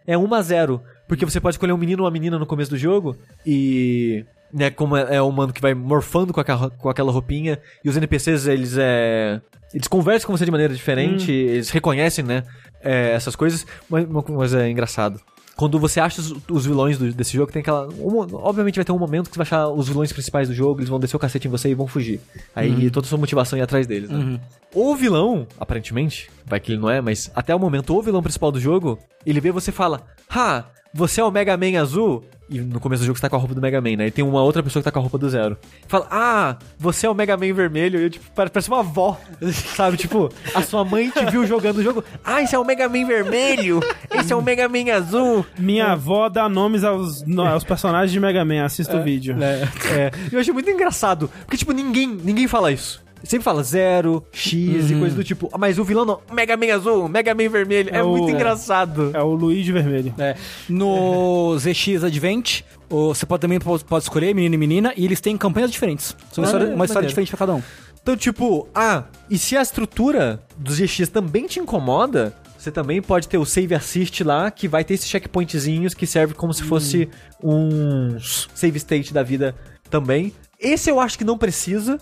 É uma a zero. Porque você pode escolher um menino ou uma menina no começo do jogo. E. Né, como é, é o humano que vai morfando com aquela, com aquela roupinha. E os NPCs, eles é. Eles conversam com você de maneira diferente, eles reconhecem, né? é, essas coisas, mas, mas é engraçado. Quando você acha os, os vilões do- desse jogo, tem aquela. um- obviamente vai ter um momento que você vai achar os vilões principais do jogo, eles vão descer o cacete em você e vão fugir. Aí toda a sua motivação é ir atrás deles, né? O vilão, aparentemente, vai que ele não é, mas até o momento, o vilão principal do jogo, ele vê você e fala: Ha, você é o Mega Man azul? E no começo do jogo você tá com a roupa do Mega Man, né? E tem uma outra pessoa que tá com a roupa do Zero. Fala, ah, você é o Mega Man vermelho. E eu, tipo, pare- parece uma avó, sabe? Tipo, a sua mãe te viu jogando o jogo. Ah, esse é o Mega Man vermelho. Esse é o Mega Man azul. Minha avó dá nomes aos, no- aos personagens de Mega Man, assista o vídeo. É, eu achei muito engraçado. Porque, tipo, ninguém, ninguém fala isso. Sempre fala zero, X e coisa do tipo. Mas o vilão não. Mega Man azul, Mega Man vermelho. É, É o- muito engraçado. É o Luigi Vermelho. É. No ZX Advent, você pode também pode escolher menino e menina, e eles têm campanhas diferentes. São uma, Ah, história, é, uma história maneiro. diferente pra cada um. Então, tipo, ah, e se a estrutura dos GX também te incomoda, você também pode ter o Save Assist lá, que vai ter esses checkpointzinhos que serve como se fosse um save state da vida também. Esse eu acho que não precisa,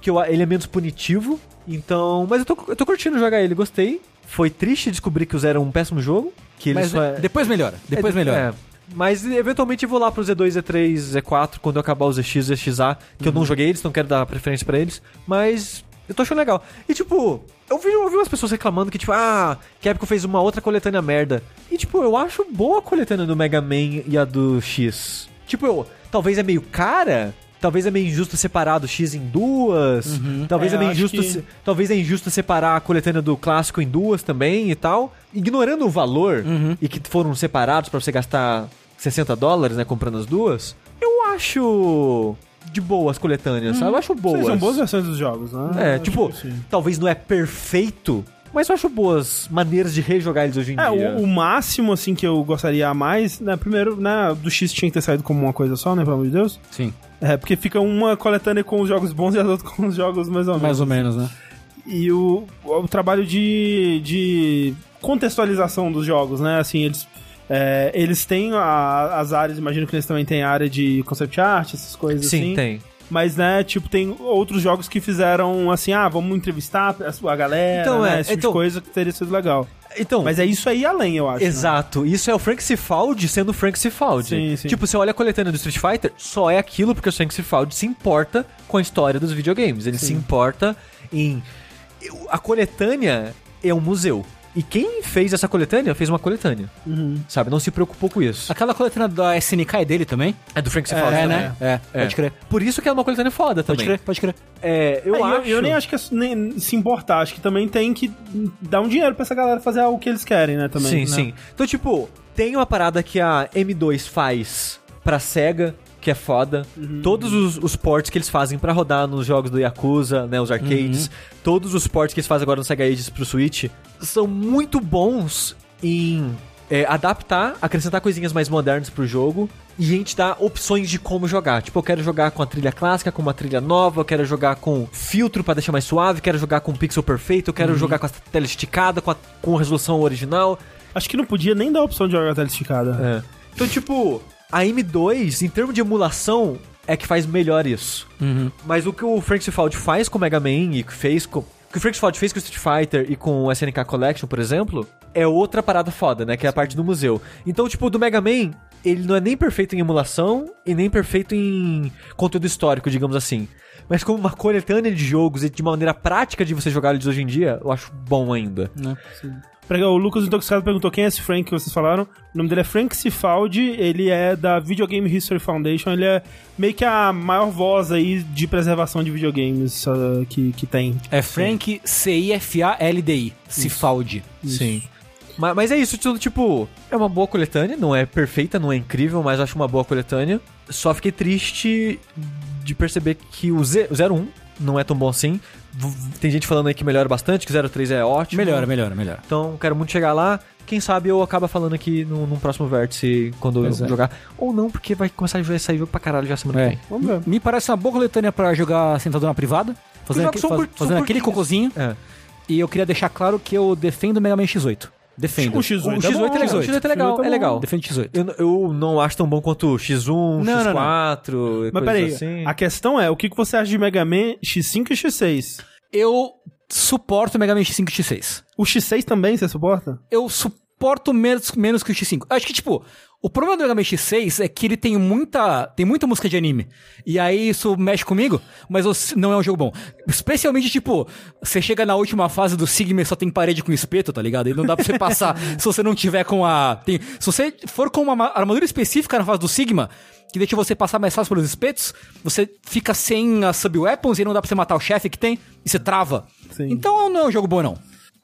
que eu- ele é menos punitivo. Então, mas eu tô, eu tô curtindo jogar ele, gostei. Foi triste descobrir que o Zero é um péssimo jogo, que ele Mas só é... depois melhora. Depois É, melhora. é. Mas eventualmente eu vou lá pro Z2, Z3, Z4 quando eu acabar os ZX e ZXA, que eu não joguei eles, então quero dar preferência pra eles. Mas eu tô achando legal. E tipo, eu vi, eu vi umas pessoas reclamando que, tipo, ah, que a Capcom fez uma outra coletânea merda. E tipo, eu acho boa a coletânea do Mega Man e a do X. Tipo, eu, talvez é meio cara. Talvez é meio injusto separar do X em duas. Talvez É, é, meio eu injusto. que- Talvez é injusto separar a coletânea do clássico em duas também e tal. Ignorando o valor e que foram separados pra você gastar 60 dólares, né, comprando as duas. Eu acho de boas coletâneas, sabe? Eu acho boas. São boas versões dos jogos, né? É, Acho tipo, talvez não é perfeito, mas eu acho boas maneiras de rejogar eles hoje em É, dia. o, o máximo, assim, que eu gostaria a mais, né, primeiro, né, do X tinha que ter saído como uma coisa só, né, pelo amor de Deus. Sim. É, porque fica uma coletânea com os jogos bons e a outra com os jogos mais ou menos. Mais ou menos, né? E o, o trabalho de, de contextualização dos jogos, né, assim, eles... é, eles têm a- as áreas, imagino que eles também têm área de concept art, essas coisas Sim, assim. tem. Mas, né, tipo, tem outros jogos que fizeram assim, ah, vamos entrevistar a galera, Então, né, é, esse tipo então- de coisa que teria sido legal. Então, Mas é isso aí além, eu acho. né? Exato, isso é o Frank Cifaldi sendo Frank Cifaldi. Sim, sim. Tipo, você olha a coletânea do Street Fighter, só é aquilo porque o Frank Cifaldi se importa com a história dos videogames. Ele se importa em. A coletânea é um museu. E quem fez essa coletânea, fez uma coletânea. Uhum. Sabe? Não se preocupou com isso. Aquela coletânea da SNK é dele também? É do Frank É, Cifaldi É, né? É, É. pode crer. Por isso que é uma coletânea foda Pode também. crer, pode crer. É, eu É, acho... eu nem acho que é nem se importar, acho que também tem que dar um dinheiro pra essa galera fazer o que eles querem, né, também. Sim, né? sim. Então, tipo, tem uma parada que a M2 faz pra SEGA, que é foda. Uhum. Todos os, os ports que eles fazem pra rodar nos jogos do Yakuza, né, os arcades, Uhum. todos os ports que eles fazem agora no Sega Ages pro Switch, são muito bons em é, adaptar, acrescentar coisinhas mais modernas pro jogo e a gente dá opções de como jogar. Tipo, eu quero jogar com a trilha clássica, com uma trilha nova, eu quero jogar com filtro pra deixar mais suave, quero jogar com pixel perfeito, eu quero Uhum. jogar com a tela esticada, com a, com a resolução original. Acho que não podia nem dar a opção de jogar tela esticada. É. Então, tipo, a M2, em termos de emulação, é que faz melhor isso. Uhum. Mas o que o Frank Cifaldi faz com o Mega Man e que fez com. O que o Frank Cifaldi fez com o Street Fighter e com o SNK Collection, por exemplo, é outra parada foda, né? Que é a parte do museu. Então, tipo, do Mega Man, ele não é nem perfeito em emulação e nem perfeito em conteúdo histórico, digamos assim. Mas como uma coletânea de jogos e de uma maneira prática de você jogar eles hoje em dia, eu acho bom ainda. Né? Peraí, O Lucas Intoxicado perguntou quem é esse Frank que vocês falaram. O nome dele é Frank Cifaldi, ele é da Video Game History Foundation, ele é meio que a maior voz aí de preservação de videogames uh, que, que tem. É Frank C-I-F-A-L-D-I. Cifaldi. Sim. Mas, mas é isso, tudo tipo, é uma boa coletânea, não é perfeita, não é incrível, mas acho uma boa coletânea. Só fiquei triste de perceber que o, Z, o 01 não é tão bom assim. Tem gente falando aí que melhora bastante, que o 03 é ótimo. Melhora, melhora, melhora. Então, quero muito chegar lá. Quem sabe eu acaba falando aqui no, num próximo vértice quando Pois eu é. jogar. Ou não, porque vai começar a sair jogo pra caralho já semana que É. vem. Vamos ver. Me parece uma boa coletânea pra jogar sentado na privada. Fazendo, aquele, faz- fazendo aquele cocôzinho. É. E eu queria deixar claro que eu defendo o Mega Man X8. Defendo. O X8 O é X8 bom, é legal, o X8 é legal, bom. é legal. Defendo o X8. Eu, eu não acho tão bom quanto o X1, Não, não, não. X4 e Mas coisas peraí, assim. a questão é, o que que você acha de Mega Man X5 e X6? Eu suporto o Mega Man X5 e X6. O X6 também você suporta? eu suporto menos, menos que o X5. Acho que, tipo, o problema do Mega Man X6 é que ele tem muita, tem muita música de anime. E aí isso mexe comigo, mas não é um jogo bom. Especialmente, tipo, você chega na última fase do Sigma e só tem parede com espeto, tá ligado? E não dá pra você passar se você não tiver com a... tem- se você for com uma ma- armadura específica na fase do Sigma, que deixa você passar mais fácil pelos espetos, você fica sem as sub-weapons e não dá pra você matar o chefe que tem, e você trava. Sim. Então não é um jogo bom, não.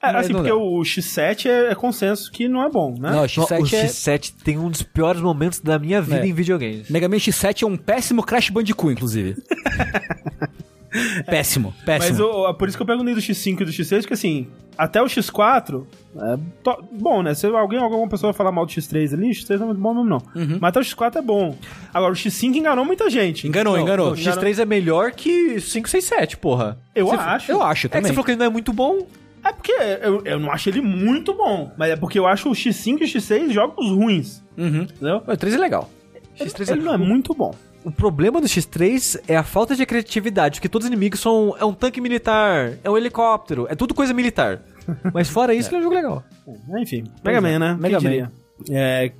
É, assim, porque dá. o X7 é, é consenso que não é bom, né? Não, o No- X7 o é... X7 tem um dos piores momentos da minha vida É. em videogames. Mega Man X7 é um péssimo Crash Bandicoot, inclusive. péssimo, péssimo. Mas o- por isso que eu perguntei do X5 e do X6, porque assim, até o X4 é to- bom, né? Se alguém, alguma pessoa falar mal do X3 ali, o X3 não é muito bom mesmo, não. Uhum. Mas até o X4 é bom. Agora, o X5 enganou muita gente. Enganou, Não, enganou. O X3 é melhor que 5, 6, 7, porra. Eu Você- acho. Eu acho É que também. você falou que ele não é muito bom. É porque eu, eu não acho ele muito bom, mas é porque eu acho o X5 e o X6 jogos ruins, Uhum. entendeu? O 3 é legal. X3 Ele não é muito bom. O problema do X3 é a falta de criatividade, porque todos os inimigos são. É um tanque militar, é um helicóptero, é tudo coisa militar. Mas fora isso, ele é um jogo legal. É, Enfim, Mega Man, né? Mega Man. É,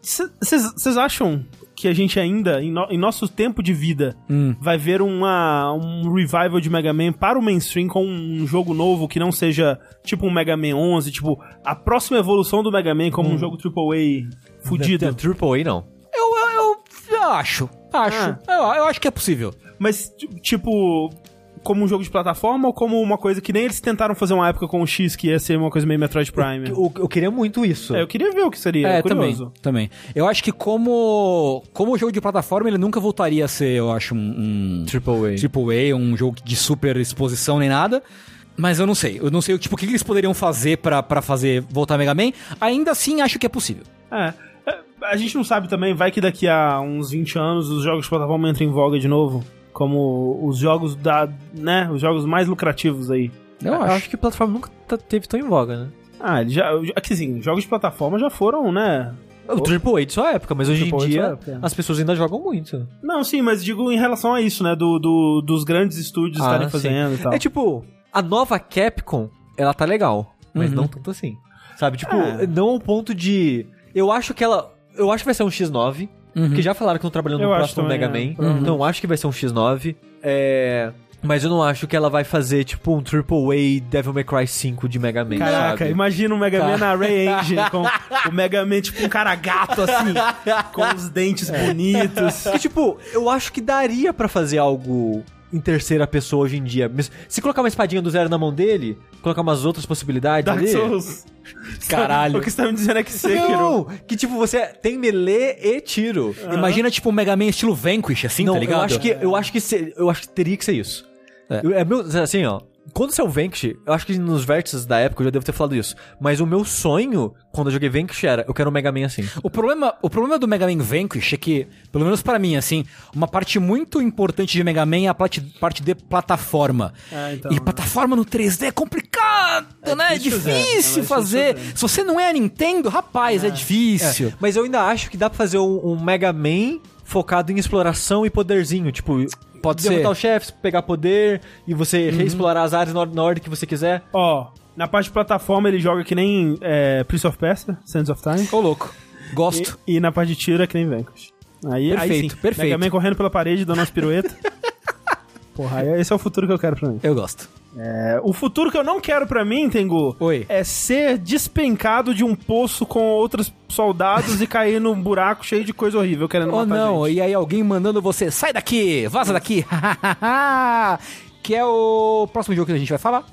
Vocês acham que a gente ainda, em, no- em nosso tempo de vida, Hum. vai ver uma, um revival de Mega Man para o mainstream com um jogo novo que não seja tipo um Mega Man 11, tipo a próxima evolução do Mega Man como um jogo AAA fudido? Triple A não. Eu, eu, eu, eu acho. Acho. Eu, eu acho que é possível. Mas, ti- tipo, como um jogo de plataforma ou como uma coisa que nem eles tentaram fazer uma época com o X, que ia ser uma coisa meio Metroid Prime? Eu, eu queria muito isso. É, eu queria ver o que seria, É, curioso. também, também. Eu acho que como como jogo de plataforma, ele nunca voltaria a ser, eu acho, um, um Triple A. triple A, um jogo de super exposição nem nada. Mas eu não sei. Eu não sei tipo, o que que eles poderiam fazer pra, pra fazer voltar Mega Man. Ainda assim, acho que é possível. É. É, A gente não sabe também, vai que daqui a uns 20 anos os jogos de plataforma entram em voga de novo. Como os jogos da. né? Os jogos mais lucrativos aí. Eu Eu acho. acho que plataforma nunca tá- teve tão em voga, né? Ah, ele já. Aqui assim, jogos de plataforma já foram, né? O Triple de sua época, mas hoje em dia época, é. as pessoas ainda jogam muito. Não, sim, mas digo em relação a isso, né? Do, do- dos grandes estúdios Ah, estarem sim. fazendo e tal. É tipo, a nova Capcom, ela tá legal, mas Uhum. não tanto assim. Sabe, tipo, É. não ao ponto de. Eu acho que ela. Eu acho que vai ser um X9. Uhum. Que já falaram que estão trabalhando Eu no próximo também, Mega é. Man. Uhum. Então eu acho que vai ser um X9. É. Mas eu não acho que ela vai fazer, tipo, um Triple A Devil May Cry 5 de Mega Man, Caraca, sabe? imagina o Mega Man na Ray Engine, com o Mega Man tipo um cara gato, assim, com os dentes bonitos. E, tipo, eu acho que daria pra fazer algo em terceira pessoa hoje em dia. Se colocar uma espadinha do zero na mão dele, colocar umas outras possibilidades Dark ali... Souls. Caralho. O que você tá me dizendo é que Sekiro... Não, que tipo, você tem melee e tiro. Imagina, tipo, um Mega Man estilo Vanquish, assim, não, tá ligado? eu acho que eu acho que se- eu acho que teria que ser isso. É. Eu- É meu, assim, ó. Quando saiu o Vanquish, eu acho que nos vértices da época eu já devo ter falado isso. Mas o meu sonho, quando eu joguei Vanquish, era eu quero um Mega Man assim. O problema, o problema do Mega Man Vanquish é que, pelo menos pra mim, assim, uma parte muito importante de Mega Man é a parte, parte de plataforma. Ah, então, e né? plataforma no 3D é complicado, né? É difícil difícil, fazer. É difícil fazer. fazer. Se você não é a Nintendo, rapaz, é, difícil. Mas eu ainda acho que dá pra fazer um, um Mega Man focado em exploração e poderzinho. Tipo, Pode derrotar ser. os chefes, pegar poder e você reexplorar as áreas na, na ordem que você quiser. Ó, na parte de plataforma ele joga que nem é, Prince of Persia, Sands of Time. Ô, louco. Gosto. E, e na parte de tiro é que nem Vanquish. Aí, aí Perfeito, sim, perfeito. Mega Man correndo pela parede, dando umas piruetas. Porra, aí esse é o futuro que eu quero pra mim. Eu gosto. É, o futuro que eu não quero pra mim, Tengu, Oi. é ser despencado de um poço com outros soldados e cair num buraco cheio de coisa horrível querendo Ou matar não, gente. e aí alguém mandando você, sai daqui, vaza daqui. que é o próximo jogo que a gente vai falar.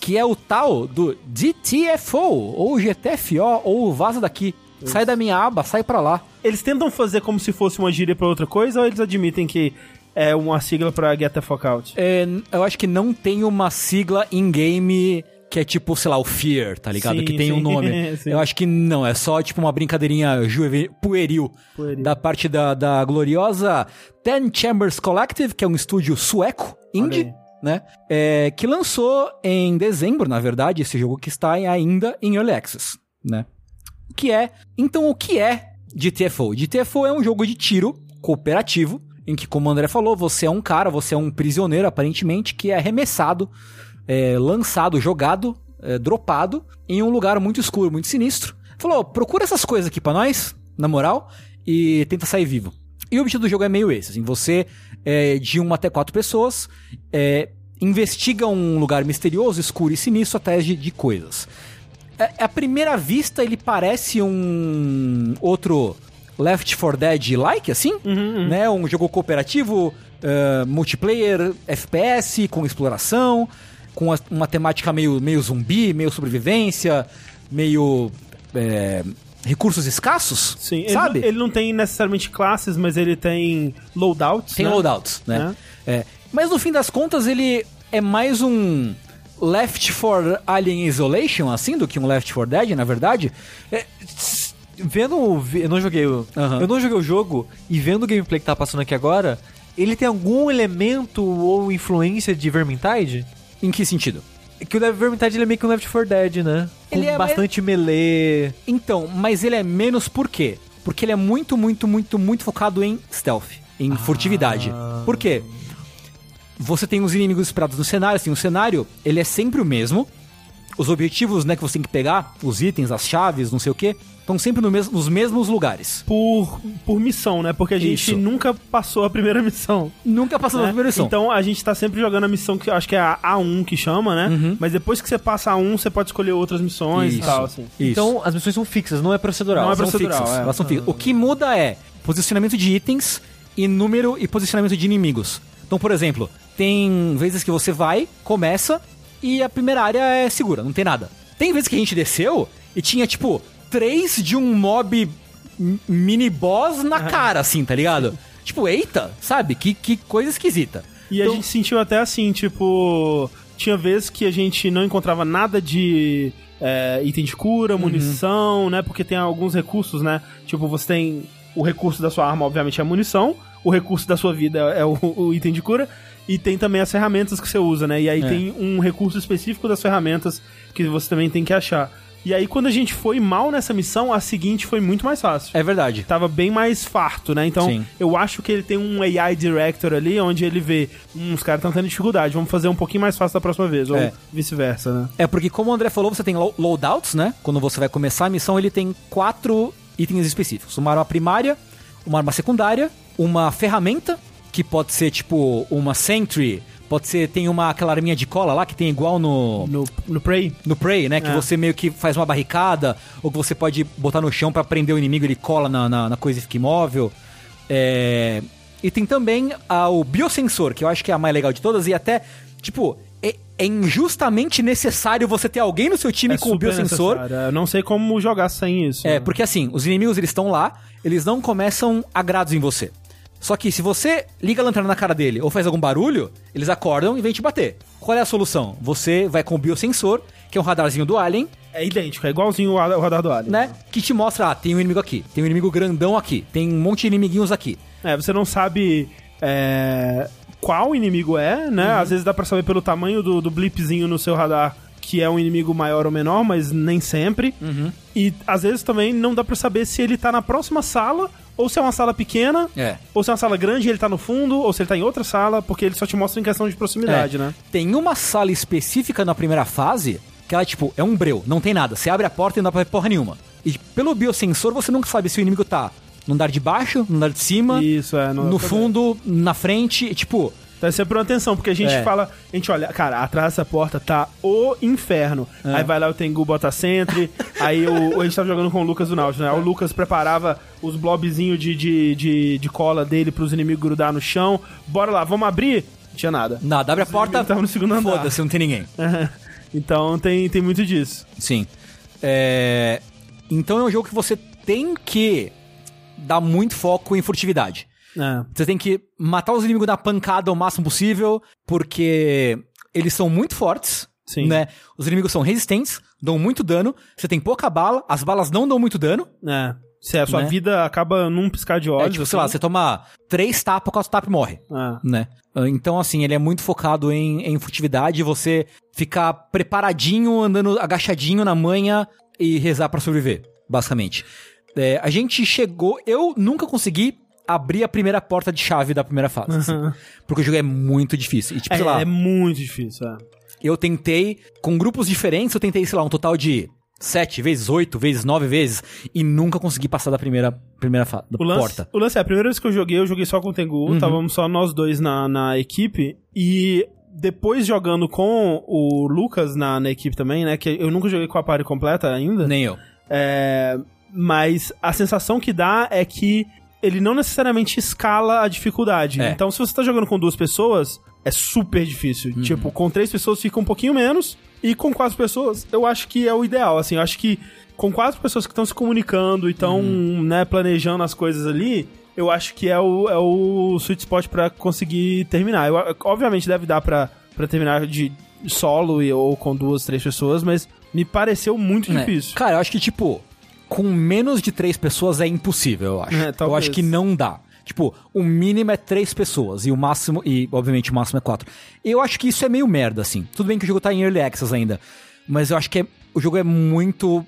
Que é o tal do DTFO, ou GTFO, ou vaza daqui. Sai da minha aba, sai pra lá. Eles tentam fazer como se fosse uma gíria pra outra coisa ou eles admitem que é uma sigla pra Get the Fuck Out? É, eu acho que não tem uma sigla in-game que é tipo, sei lá, o Fear, tá ligado? Sim, que tem um sim, nome. sim. Eu acho que não, é só tipo uma brincadeirinha juve- pueril, Pueril. da parte da, da gloriosa Ten Chambers Collective, que é um estúdio sueco, indie, né? É, que lançou em dezembro, na verdade, esse jogo que está ainda em Early Access, né? O que é? Então, o que é GTFO? GTFO é um jogo de tiro cooperativo, em que, como o André falou, você é um cara, você é um prisioneiro, aparentemente, que é arremessado, é, lançado, jogado, é, dropado em um lugar muito escuro, muito sinistro. Falou, procura essas coisas aqui pra nós, na moral, e tenta sair vivo. E o objetivo do jogo é meio esse, assim, você, é, de uma até quatro pessoas, é, investiga um lugar misterioso, escuro e sinistro atrás de, de coisas. É- À primeira vista, ele parece um outro Left 4 Dead-like, assim, né? Um jogo cooperativo, eh, multiplayer, FPS, com exploração, com uma temática meio, meio zumbi, meio sobrevivência, meio eh, recursos escassos, Sim, ele, sabe? não- ele não tem necessariamente classes, mas ele tem loadouts. Tem né? loadouts, né? É. Mas no fim das contas, ele é mais um Left 4 Alien Isolation, assim, do que um Left 4 Dead, na verdade. É, Vendo. Eu não joguei o. Aham. Eu não joguei o jogo e vendo o gameplay que tá passando aqui agora, ele tem algum elemento ou influência de Vermintide? em que sentido? Que o Vermintide ele é meio que um Left 4 Dead, né? Com Ele é bastante melee. Então, mas ele é menos por quê? Porque ele é muito, muito, muito, muito focado em stealth, em furtividade. Por quê? Você tem os inimigos esperados no cenário, assim, o cenário, ele é sempre o mesmo. Os objetivos, né, que você tem que pegar, os itens, as chaves, não sei o quê, estão sempre no mes nos mesmos lugares. Por, por missão, né? Porque a gente Isso. nunca passou a primeira missão. Nunca passou né? na primeira missão. Então a gente tá sempre jogando a missão que eu acho que é a A1 que chama, né? Uhum. Mas depois que você passa a A1, você pode escolher outras missões e Isso. tal, assim. Isso. Então as missões são fixas, não é procedural. Não é São procedural, fixas, é. elas são fixas. O que muda é posicionamento de itens e número e posicionamento de inimigos. Então, por exemplo, tem vezes que você vai, começa e a primeira área é segura, não tem nada. Tem vezes que a gente desceu e tinha, tipo, três de um mob mini boss na cara, assim, tá ligado? Tipo, eita, sabe? Que, que coisa esquisita. E a Então- gente sentiu até assim, tipo. Tinha vezes que a gente não encontrava nada de é, item de cura, Uhum. munição, né? Porque tem alguns recursos, né? Tipo, você tem o recurso da sua arma, obviamente, é a munição. O recurso da sua vida é o, o item de cura. E tem também as ferramentas que você usa, né? E aí É. tem um recurso específico das ferramentas que você também tem que achar. E aí, quando a gente foi mal nessa missão, a seguinte foi muito mais fácil É verdade. tava bem mais farto, né? Então, Sim. eu acho que ele tem um AI director ali, onde ele vê, hum, os caras estão tendo dificuldade, vamos fazer um pouquinho mais fácil da próxima vez, ou É. vice-versa, né? É porque, como o André falou, você tem lo- loadouts, né? Quando você vai começar a missão, ele tem quatro itens específicos: uma arma primária, uma arma secundária, uma ferramenta, que pode ser tipo uma sentry Pode ser, tem uma aquela arminha de cola lá que tem igual no No, no Prey? no Prey, né? Que É. você meio que faz uma barricada, ou que você pode botar no chão pra prender o inimigo, ele cola na, na, na coisa e fica imóvel. É, E tem também ah, o biosensor, que eu acho que é a mais legal de todas, e até, tipo, é, é injustamente necessário você ter alguém no seu time É com o biosensor. necessário. Eu não sei como jogar sem isso. É, porque assim, os inimigos eles estão lá, eles não começam agrados em você. Só que se você liga a lanterna na cara dele ou faz algum barulho, eles acordam e vêm te bater. Qual é a solução? Você vai com o biosensor, que é um radarzinho do Alien, É idêntico, é igualzinho o ra- o radar do Alien. né? Que te mostra, ah, tem um inimigo aqui, tem um inimigo grandão aqui, tem um monte de inimiguinhos aqui. É, você não sabe é, qual inimigo é, né? Às vezes dá pra saber pelo tamanho do, do blipzinho no seu radar que é um inimigo maior ou menor, mas nem sempre. E às vezes também não dá pra saber se ele tá na próxima sala, ou se é uma sala pequena, É. ou se é uma sala grande e ele tá no fundo, ou se ele tá em outra sala, porque ele só te mostra em questão de proximidade, É. né? Tem uma sala específica na primeira fase que ela, tipo, é um breu, não tem nada. Você abre a porta e não dá pra ver porra nenhuma. E pelo biosensor você nunca sabe se o inimigo tá no andar de baixo, no andar de cima, Isso, é. não- no fundo, na frente, e, tipo. Então é sempre uma atenção, porque a gente É. fala, a gente olha, cara, atrás dessa porta tá o inferno. É. Aí vai lá o Tengu bota centre, aí o, a gente tava jogando com o Lucas do Náutico, né? O Lucas preparava os blobzinhos de, de, de, de cola dele pros inimigos grudar no chão. Bora lá, vamos abrir? Não tinha nada. Nada, abre a porta. tavam no segundo andar. Foda-se, não tem ninguém. então tem, tem muito disso. Sim. É, Então é um jogo que você tem que dar muito foco em furtividade. É. Você tem que matar os inimigos na pancada o máximo possível, porque eles são muito fortes. Sim. Né? Os inimigos são resistentes, dão muito dano. Você tem pouca bala, as balas não dão muito dano. É. Se a sua Né? vida acaba num piscar de olhos. é tipo, sei lá, assim. você toma três tapas, quatro tapas e morre. É. Né? Ah, Então, assim, ele é muito focado em, em furtividade, você ficar preparadinho, andando agachadinho na manha e rezar pra sobreviver, basicamente. É, a gente chegou. Eu nunca consegui abrir a primeira porta de chave da primeira fase. assim, porque o jogo é muito difícil. E, tipo, sei lá, É, é muito difícil, é. eu tentei, com grupos diferentes, eu tentei, sei lá, um total de sete vezes, oito vezes, nove vezes, e nunca consegui passar da primeira, primeira da O lance, porta. o lance é, a primeira vez que eu joguei, eu joguei só com o Tengu, Uhum. estávamos só nós dois na, na equipe, e depois jogando com o Lucas na, na equipe também, né, que eu nunca joguei com a party completa ainda, Nem eu. é, mas a sensação que dá é que ele não necessariamente escala a dificuldade. É. Então, se você tá jogando com duas pessoas, é super difícil. Uhum. Tipo, com três pessoas fica um pouquinho menos, e com quatro pessoas, eu acho que é o ideal, assim, eu acho que com quatro pessoas que estão se comunicando e estão, Uhum. né, planejando as coisas ali, eu acho que é o, é o sweet spot pra conseguir terminar. Eu, obviamente deve dar pra, pra terminar de solo e, ou com duas, três pessoas, mas me pareceu muito É. difícil. Cara, eu acho que, tipo, com menos de três pessoas é impossível, eu acho. É, eu acho que não dá. Tipo, o mínimo é três pessoas e o máximo, e obviamente o máximo é quatro. Eu acho que isso é meio merda, assim. Tudo bem que o jogo tá em Early Access ainda, mas eu acho que é- o jogo é muito...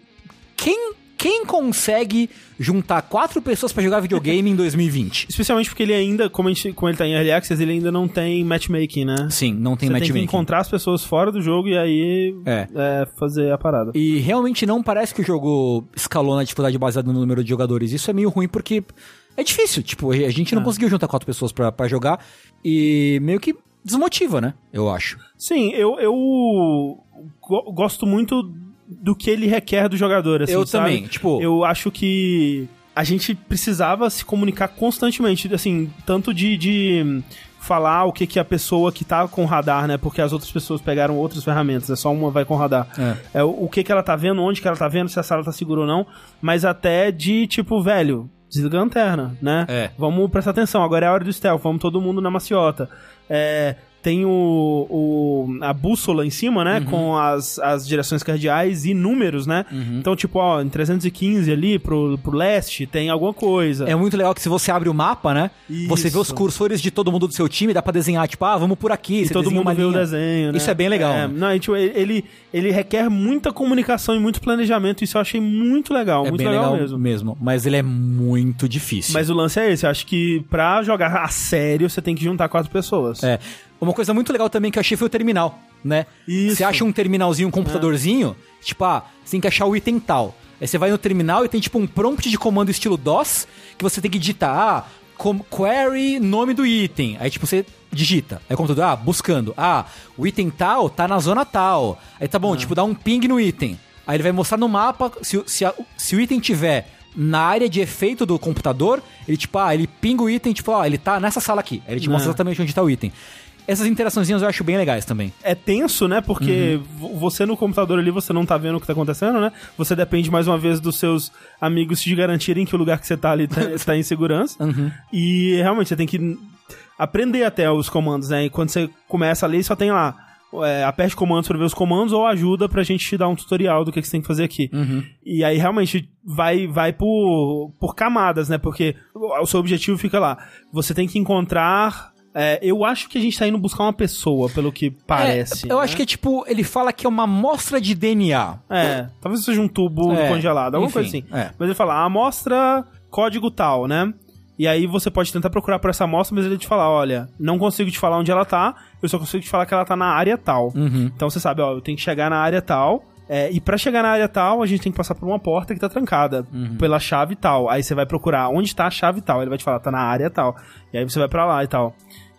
Quem, quem consegue juntar quatro pessoas pra jogar videogame em 2020? Especialmente porque ele ainda, como, a gente, como ele tá em Early Access, ele ainda não tem matchmaking, né? Sim, não tem Você tem que matchmaking. encontrar as pessoas fora do jogo e aí É. é, fazer a parada. E realmente não parece que o jogo escalou na dificuldade baseada no número de jogadores. Isso é meio ruim porque é difícil. Tipo, a gente não É. conseguiu juntar quatro pessoas pra, pra jogar e meio que desmotiva, né? Eu acho. Sim, eu, eu go- gosto muito do que ele requer do jogador, assim, eu sabe? também. Tipo, Eu acho que a gente precisava se comunicar constantemente, assim, tanto de, de falar o que, que a pessoa que tá com o radar, né? Porque as outras pessoas pegaram outras ferramentas, é só uma vai com radar. É. É, o, o que, que ela tá vendo, onde que ela tá vendo, se a sala tá segura ou não, mas até de tipo, velho, desliga a lanterna, né? É. Vamos prestar atenção, agora é a hora do stealth, vamos todo mundo na maciota. É, tem o, o- a bússola em cima, Uhum. né? Com as, as direções cardeais e números, né? Uhum. Então, tipo, ó, em 315 ali pro, pro leste tem alguma coisa. é muito legal que se você abre o mapa, né? Você vê os Isso. cursores de todo mundo do seu time, dá pra desenhar, tipo, ah, vamos por aqui. E todo mundo vê o desenho, né? Isso é bem legal. É, não, tipo, ele, ele requer muita comunicação e muito planejamento. Isso eu achei muito legal, É muito legal, legal, mesmo. Mas ele é muito difícil. Mas o lance é esse, eu acho que pra jogar a sério, você tem que juntar quatro pessoas. É. Uma coisa muito legal também que eu achei foi o terminal, né? Isso. Você acha um terminalzinho, um computadorzinho, tipo, ah, você tem que achar o item tal. Aí você vai no terminal e tem tipo um prompt de comando estilo DOS, que você tem que digitar, ah, query nome do item. Aí, tipo, você digita. Aí o computador, ah, buscando. Ah, o item tal tá na zona tal. Aí tá bom, tipo, dá um ping no item. Aí ele vai mostrar no mapa, se, o- se, a- se o item tiver na área de efeito do computador, ele, tipo, ah, ele pinga o item, tipo, ó, ele tá nessa sala aqui. Aí ele te mostra Ah. exatamente onde tá o item. Essas interaçõezinhas eu acho bem legais também. É tenso, né? Porque vo- você no computador ali, você não tá vendo o que tá acontecendo, né? Você depende mais uma vez dos seus amigos te garantirem que o lugar que você tá ali tá, tá em segurança. E realmente você tem que aprender até os comandos, né? E quando você começa a ler, só tem lá. É, aperte comandos pra ver os comandos ou ajuda pra gente te dar um tutorial do que, que você tem que fazer aqui. E aí realmente vai, vai por, por camadas, né? Porque o seu objetivo fica lá. Você tem que encontrar. É, eu acho que a gente tá indo buscar uma pessoa, pelo que parece. É, eu né? acho que é tipo, ele fala que é uma amostra de DNA. É, talvez seja um tubo É, congelado, alguma enfim, coisa assim. é. Mas ele fala, a amostra código tal, né? E aí você pode tentar procurar por essa amostra, mas ele te fala, olha, não consigo te falar onde ela tá, eu só consigo te falar que ela tá na área tal. Uhum. Então você sabe, ó, eu tenho que chegar na área tal. é, e pra chegar na área tal, a gente tem que passar por uma porta que tá trancada Uhum. pela chave tal. Aí você vai procurar onde tá a chave tal. Ele vai te falar, tá na área tal. E aí você vai pra lá e tal.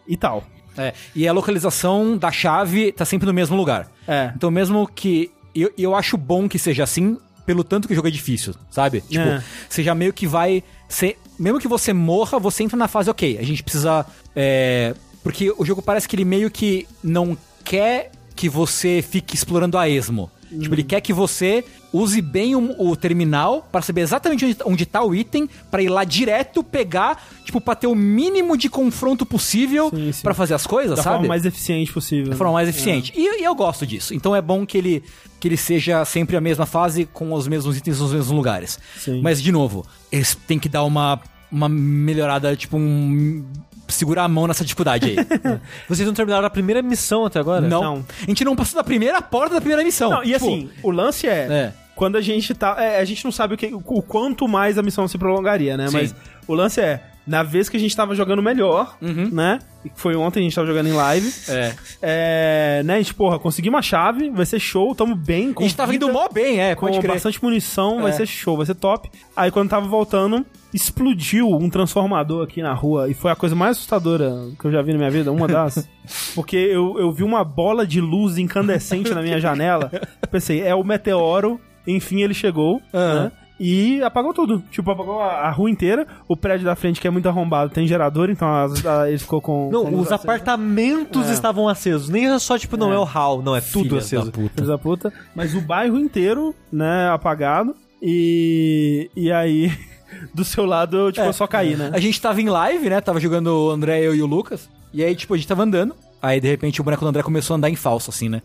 E tal. É, e a localização da chave tá sempre no mesmo lugar. É. Então, mesmo que. Eu, eu acho bom que seja assim, pelo tanto que o jogo é difícil, sabe? Tipo, É. seja meio que vai. Ser, mesmo que você morra, você entra na fase, ok, a gente precisa. é, porque o jogo parece que ele meio que não quer que você fique explorando a esmo. Tipo, ele quer que você use bem o, o terminal para saber exatamente onde, onde tá o item, pra ir lá direto pegar, tipo, pra ter o mínimo de confronto possível pra fazer as coisas, Da sabe? forma mais eficiente possível. da forma mais eficiente. E, e eu gosto disso. Então é bom que ele, que ele seja sempre a mesma fase, com os mesmos itens nos mesmos lugares. Sim. Mas, de novo, eles têm que dar uma, uma melhorada, tipo, um. Segurar a mão nessa dificuldade aí. Vocês não terminaram a primeira missão até agora? não. Não. A gente não passou da primeira porta da primeira missão. Não, e Tipo, assim, o lance é, É. quando a gente tá. é, a gente não sabe o, que, o quanto mais a missão se prolongaria, né? Sim. Mas o lance é, na vez que a gente tava jogando melhor, né? E que foi ontem, a gente tava jogando em live. Uhum. É. É, né, a gente, porra, conseguimos uma chave, vai ser show, tamo bem. A gente tava indo mó bem, é, com pode crer. bastante munição, vai É. ser show, vai ser top. Aí quando tava voltando, explodiu um transformador aqui na rua e foi a coisa mais assustadora que eu já vi na minha vida, uma das. porque eu, eu vi uma bola de luz incandescente na minha janela. Pensei, é o meteoro, enfim ele chegou, Aham. né? E apagou tudo. Tipo, apagou a, a rua inteira. O prédio da frente, que é muito arrombado, tem gerador, então as- a- ele ficou com. Não, com os apartamentos estavam acesos. Nem é só, tipo, não é, o hall, não, é tudo aceso. da puta. Da puta. Mas o bairro inteiro, né, apagado. E. E aí, do seu lado, eu, tipo, É. eu só caí, né? A gente tava em live, né? Tava jogando o André, eu e o Lucas. E aí, tipo, a gente tava andando. Aí, de repente, o boneco do André começou a andar em falso, assim, né?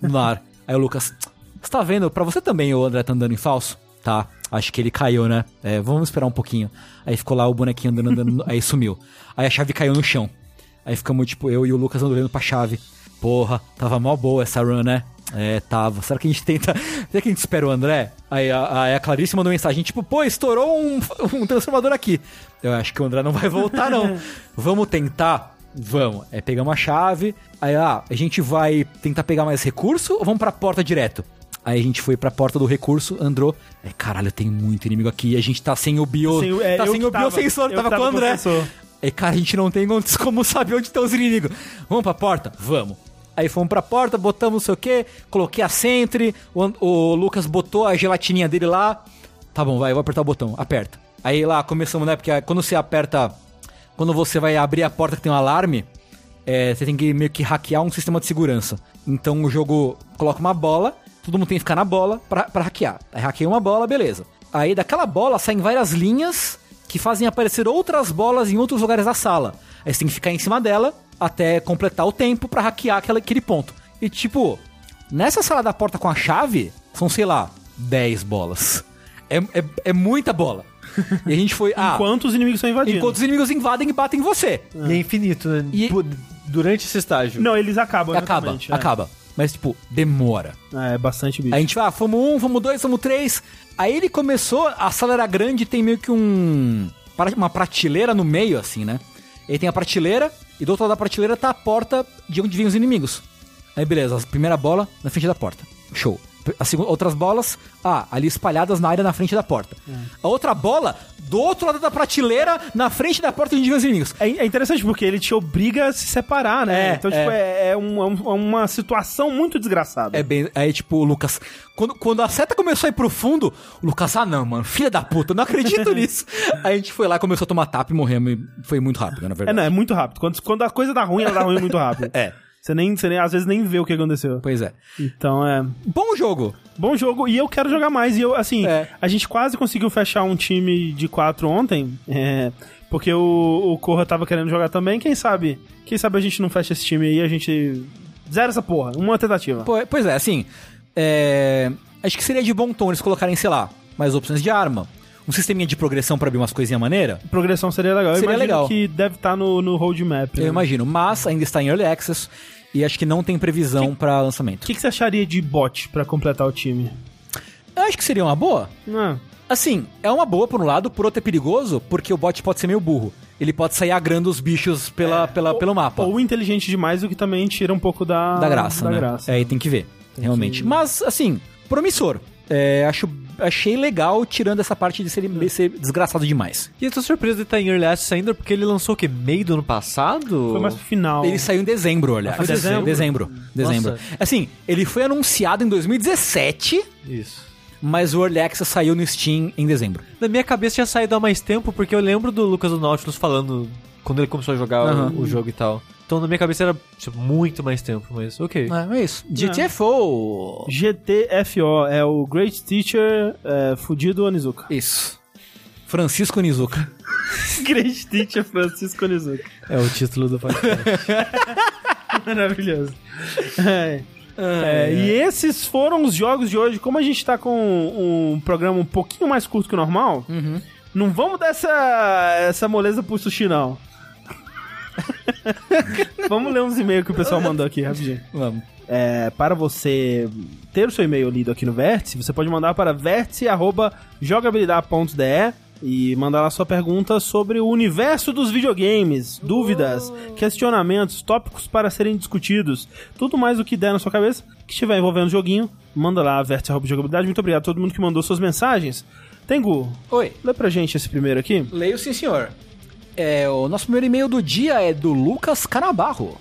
No ar. Aí o Lucas, você tá vendo? Pra você também o André tá andando em falso? Tá. Acho que ele caiu, né? É, vamos esperar um pouquinho. Aí ficou lá o bonequinho andando, andando, aí sumiu. Aí a chave caiu no chão. Aí ficamos, tipo, eu e o Lucas olhando pra chave. Porra, tava mó boa essa run, né? É, tava. Será que a gente tenta. Será que a gente espera o André? Aí a, aí a Clarice mandou mensagem, tipo, pô, estourou um, um transformador aqui. Eu acho que o André não vai voltar, não. Vamos tentar? Vamos. É, pegamos a chave. Aí, ah, a gente vai tentar pegar mais recurso ou vamos pra porta direto? Aí a gente foi pra porta do recurso, andou. É, caralho, tem muito inimigo aqui. E a gente tá sem o bio. Sem o- é, tá sem o biosensor, tava, tava com o André. Aí, cara, a gente não tem como saber onde estão os inimigos. Vamos pra porta? Vamos. Aí fomos pra porta, botamos não sei o que, coloquei a Sentry, o, o Lucas botou a gelatininha dele lá. Tá bom, vai, eu vou apertar o botão. Aperta. Aí lá começamos, né? Porque quando você aperta. Quando você vai abrir a porta que tem um alarme, é, você tem que meio que hackear um sistema de segurança. Então o jogo coloca uma bola, todo mundo tem que ficar na bola pra, pra hackear. Aí hackeia uma bola, beleza. Aí daquela bola saem várias linhas que fazem aparecer outras bolas em outros lugares da sala. Aí você tem que ficar em cima dela até completar o tempo pra hackear aquela, aquele ponto. E tipo, nessa sala da porta com a chave, são, sei lá, 10 bolas. É, é, é muita bola. E a gente foi. Ah, Enquanto os inimigos estão invadindo. enquanto os inimigos invadem e batem em você. E é infinito, né? E- Durante esse estágio. Não, eles acabam, Acaba, é. acaba. Mas, tipo, demora. É, bastante bicho. A gente vai, ah, fomos um, fomos dois, fomos três. Aí ele começou, a sala era grande, tem meio que um. Uma prateleira no meio, assim, né? Aí tem a prateleira, e do outro lado da prateleira tá a porta de onde vêm os inimigos. Aí beleza, a primeira bola na frente da porta. Show. Outras bolas, ah, ali espalhadas na área na frente da porta. A outra bola, do outro lado da prateleira, na frente da porta onde vê os inimigos. É, é interessante porque ele te obriga a se separar, né? É, então, tipo, é, é um- é um- é uma situação muito desgraçada. É bem. Aí, tipo, o Lucas. Quando, quando a seta começou a ir pro fundo, o Lucas, ah, não, mano, filha da puta, não acredito nisso. Aí a gente foi lá, começou a tomar tapa e morremos. E foi muito rápido, na É, verdade. não, é muito rápido. Quando, quando a coisa dá ruim, ela dá ruim muito rápido. É. Você nem, você nem, às vezes nem vê o que aconteceu. Pois é. Então, é. Bom jogo. Bom jogo, e eu quero jogar mais. E eu, assim, É. a gente quase conseguiu fechar um time de quatro ontem. é, porque o, o Corra tava querendo jogar também. Quem sabe? Quem sabe a gente não fecha esse time aí e a gente. Zera essa porra. Uma tentativa. Po- Pois é, assim. é, Acho que seria de bom tom eles colocarem, sei lá, mais opções de arma. Um sisteminha de progressão pra abrir umas coisinhas maneira. Progressão seria legal. Eu Seria imagino legal. que deve estar no, no roadmap. né? Eu imagino. Mas ainda está em Early Access. E acho que não tem previsão pra lançamento. O que, que você acharia de bot pra completar o time? Eu acho que seria uma boa. Ah, Assim, é uma boa por um lado, por outro é perigoso, porque o bot pode ser meio burro. Ele pode sair agrando os bichos pela, pela, pelo mapa. ou inteligente demais, o que também tira um pouco da, da graça, da né? graça. É, aí tem que ver, realmente. Mas, assim, promissor. É, acho, achei legal, tirando essa parte de ser, de ser desgraçado demais. E eu tô surpreso de estar em Early Access ainda, porque ele lançou o quê? Meio do ano passado? Foi mais pro final. Ele saiu em dezembro, olha. Ah, foi dezembro? Dezembro. Dezembro. Nossa. Assim, ele foi anunciado em 2017, Isso. mas o Early Access saiu no Steam em dezembro. Na minha cabeça tinha saído há mais tempo, porque eu lembro do Lucas do Nautilus falando quando ele começou a jogar o- Aham. o, jogo e tal. Então na minha cabeça era tipo, muito mais tempo, mas ok. É, é isso. GTFO. GTFO é o Great Teacher é, Fudido Onizuka. Isso. Francisco Nizuka. Great Teacher Francisco Onizuka. É o título do podcast. Maravilhoso. É. É, E esses foram os jogos de hoje. Como a gente tá com um programa um pouquinho mais curto que o normal, não vamos dar essa, essa moleza pro sushi, não. vamos ler uns e-mails que o pessoal mandou aqui, rapidinho. Vamos. É, para você ter o seu e-mail lido aqui no Vértice, você pode mandar para vértice.jogabilidade.de e mandar lá sua pergunta sobre o universo dos videogames, dúvidas, questionamentos, tópicos para serem discutidos, tudo mais o que der na sua cabeça, que estiver envolvendo o joguinho, manda lá, vértice.jogabilidade. Muito obrigado a todo mundo que mandou suas mensagens. Tengu, Oi. lê pra gente esse primeiro aqui. Leio sim, senhor. É, o nosso primeiro e-mail do dia é do Lucas Canabarro.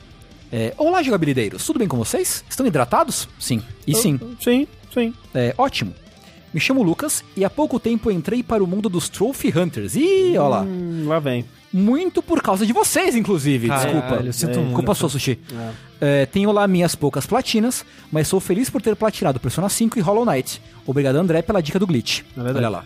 É, Olá, jogabilideiros. Tudo bem com vocês? Estão hidratados? Sim. E sim. Sim, sim. É, ótimo. Me chamo Lucas e há pouco tempo entrei para o mundo dos Trophy Hunters. Ih, olha lá. Hum, lá vem. Muito por causa de vocês, inclusive. Caralho, Desculpa. eu sinto É, muito. Culpa sua, Sushi. É, tenho lá minhas poucas platinas, mas sou feliz por ter platinado Persona 5 e Hollow Knight. Obrigado, André, pela dica do glitch. É verdade. Olha lá.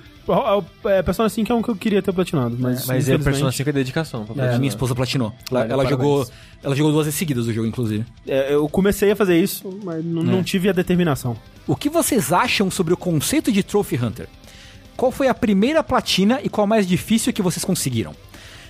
É, Persona 5 é um que eu queria ter platinado, mas, Mas é Persona 5 é dedicação. É, minha esposa platinou. Ela, Olha, ela jogou, ela jogou duas vezes seguidas do jogo, inclusive. é, eu comecei a fazer isso, mas n- não tive a determinação. O que vocês acham sobre o conceito de Trophy Hunter? Qual foi a primeira platina e qual a mais difícil que vocês conseguiram?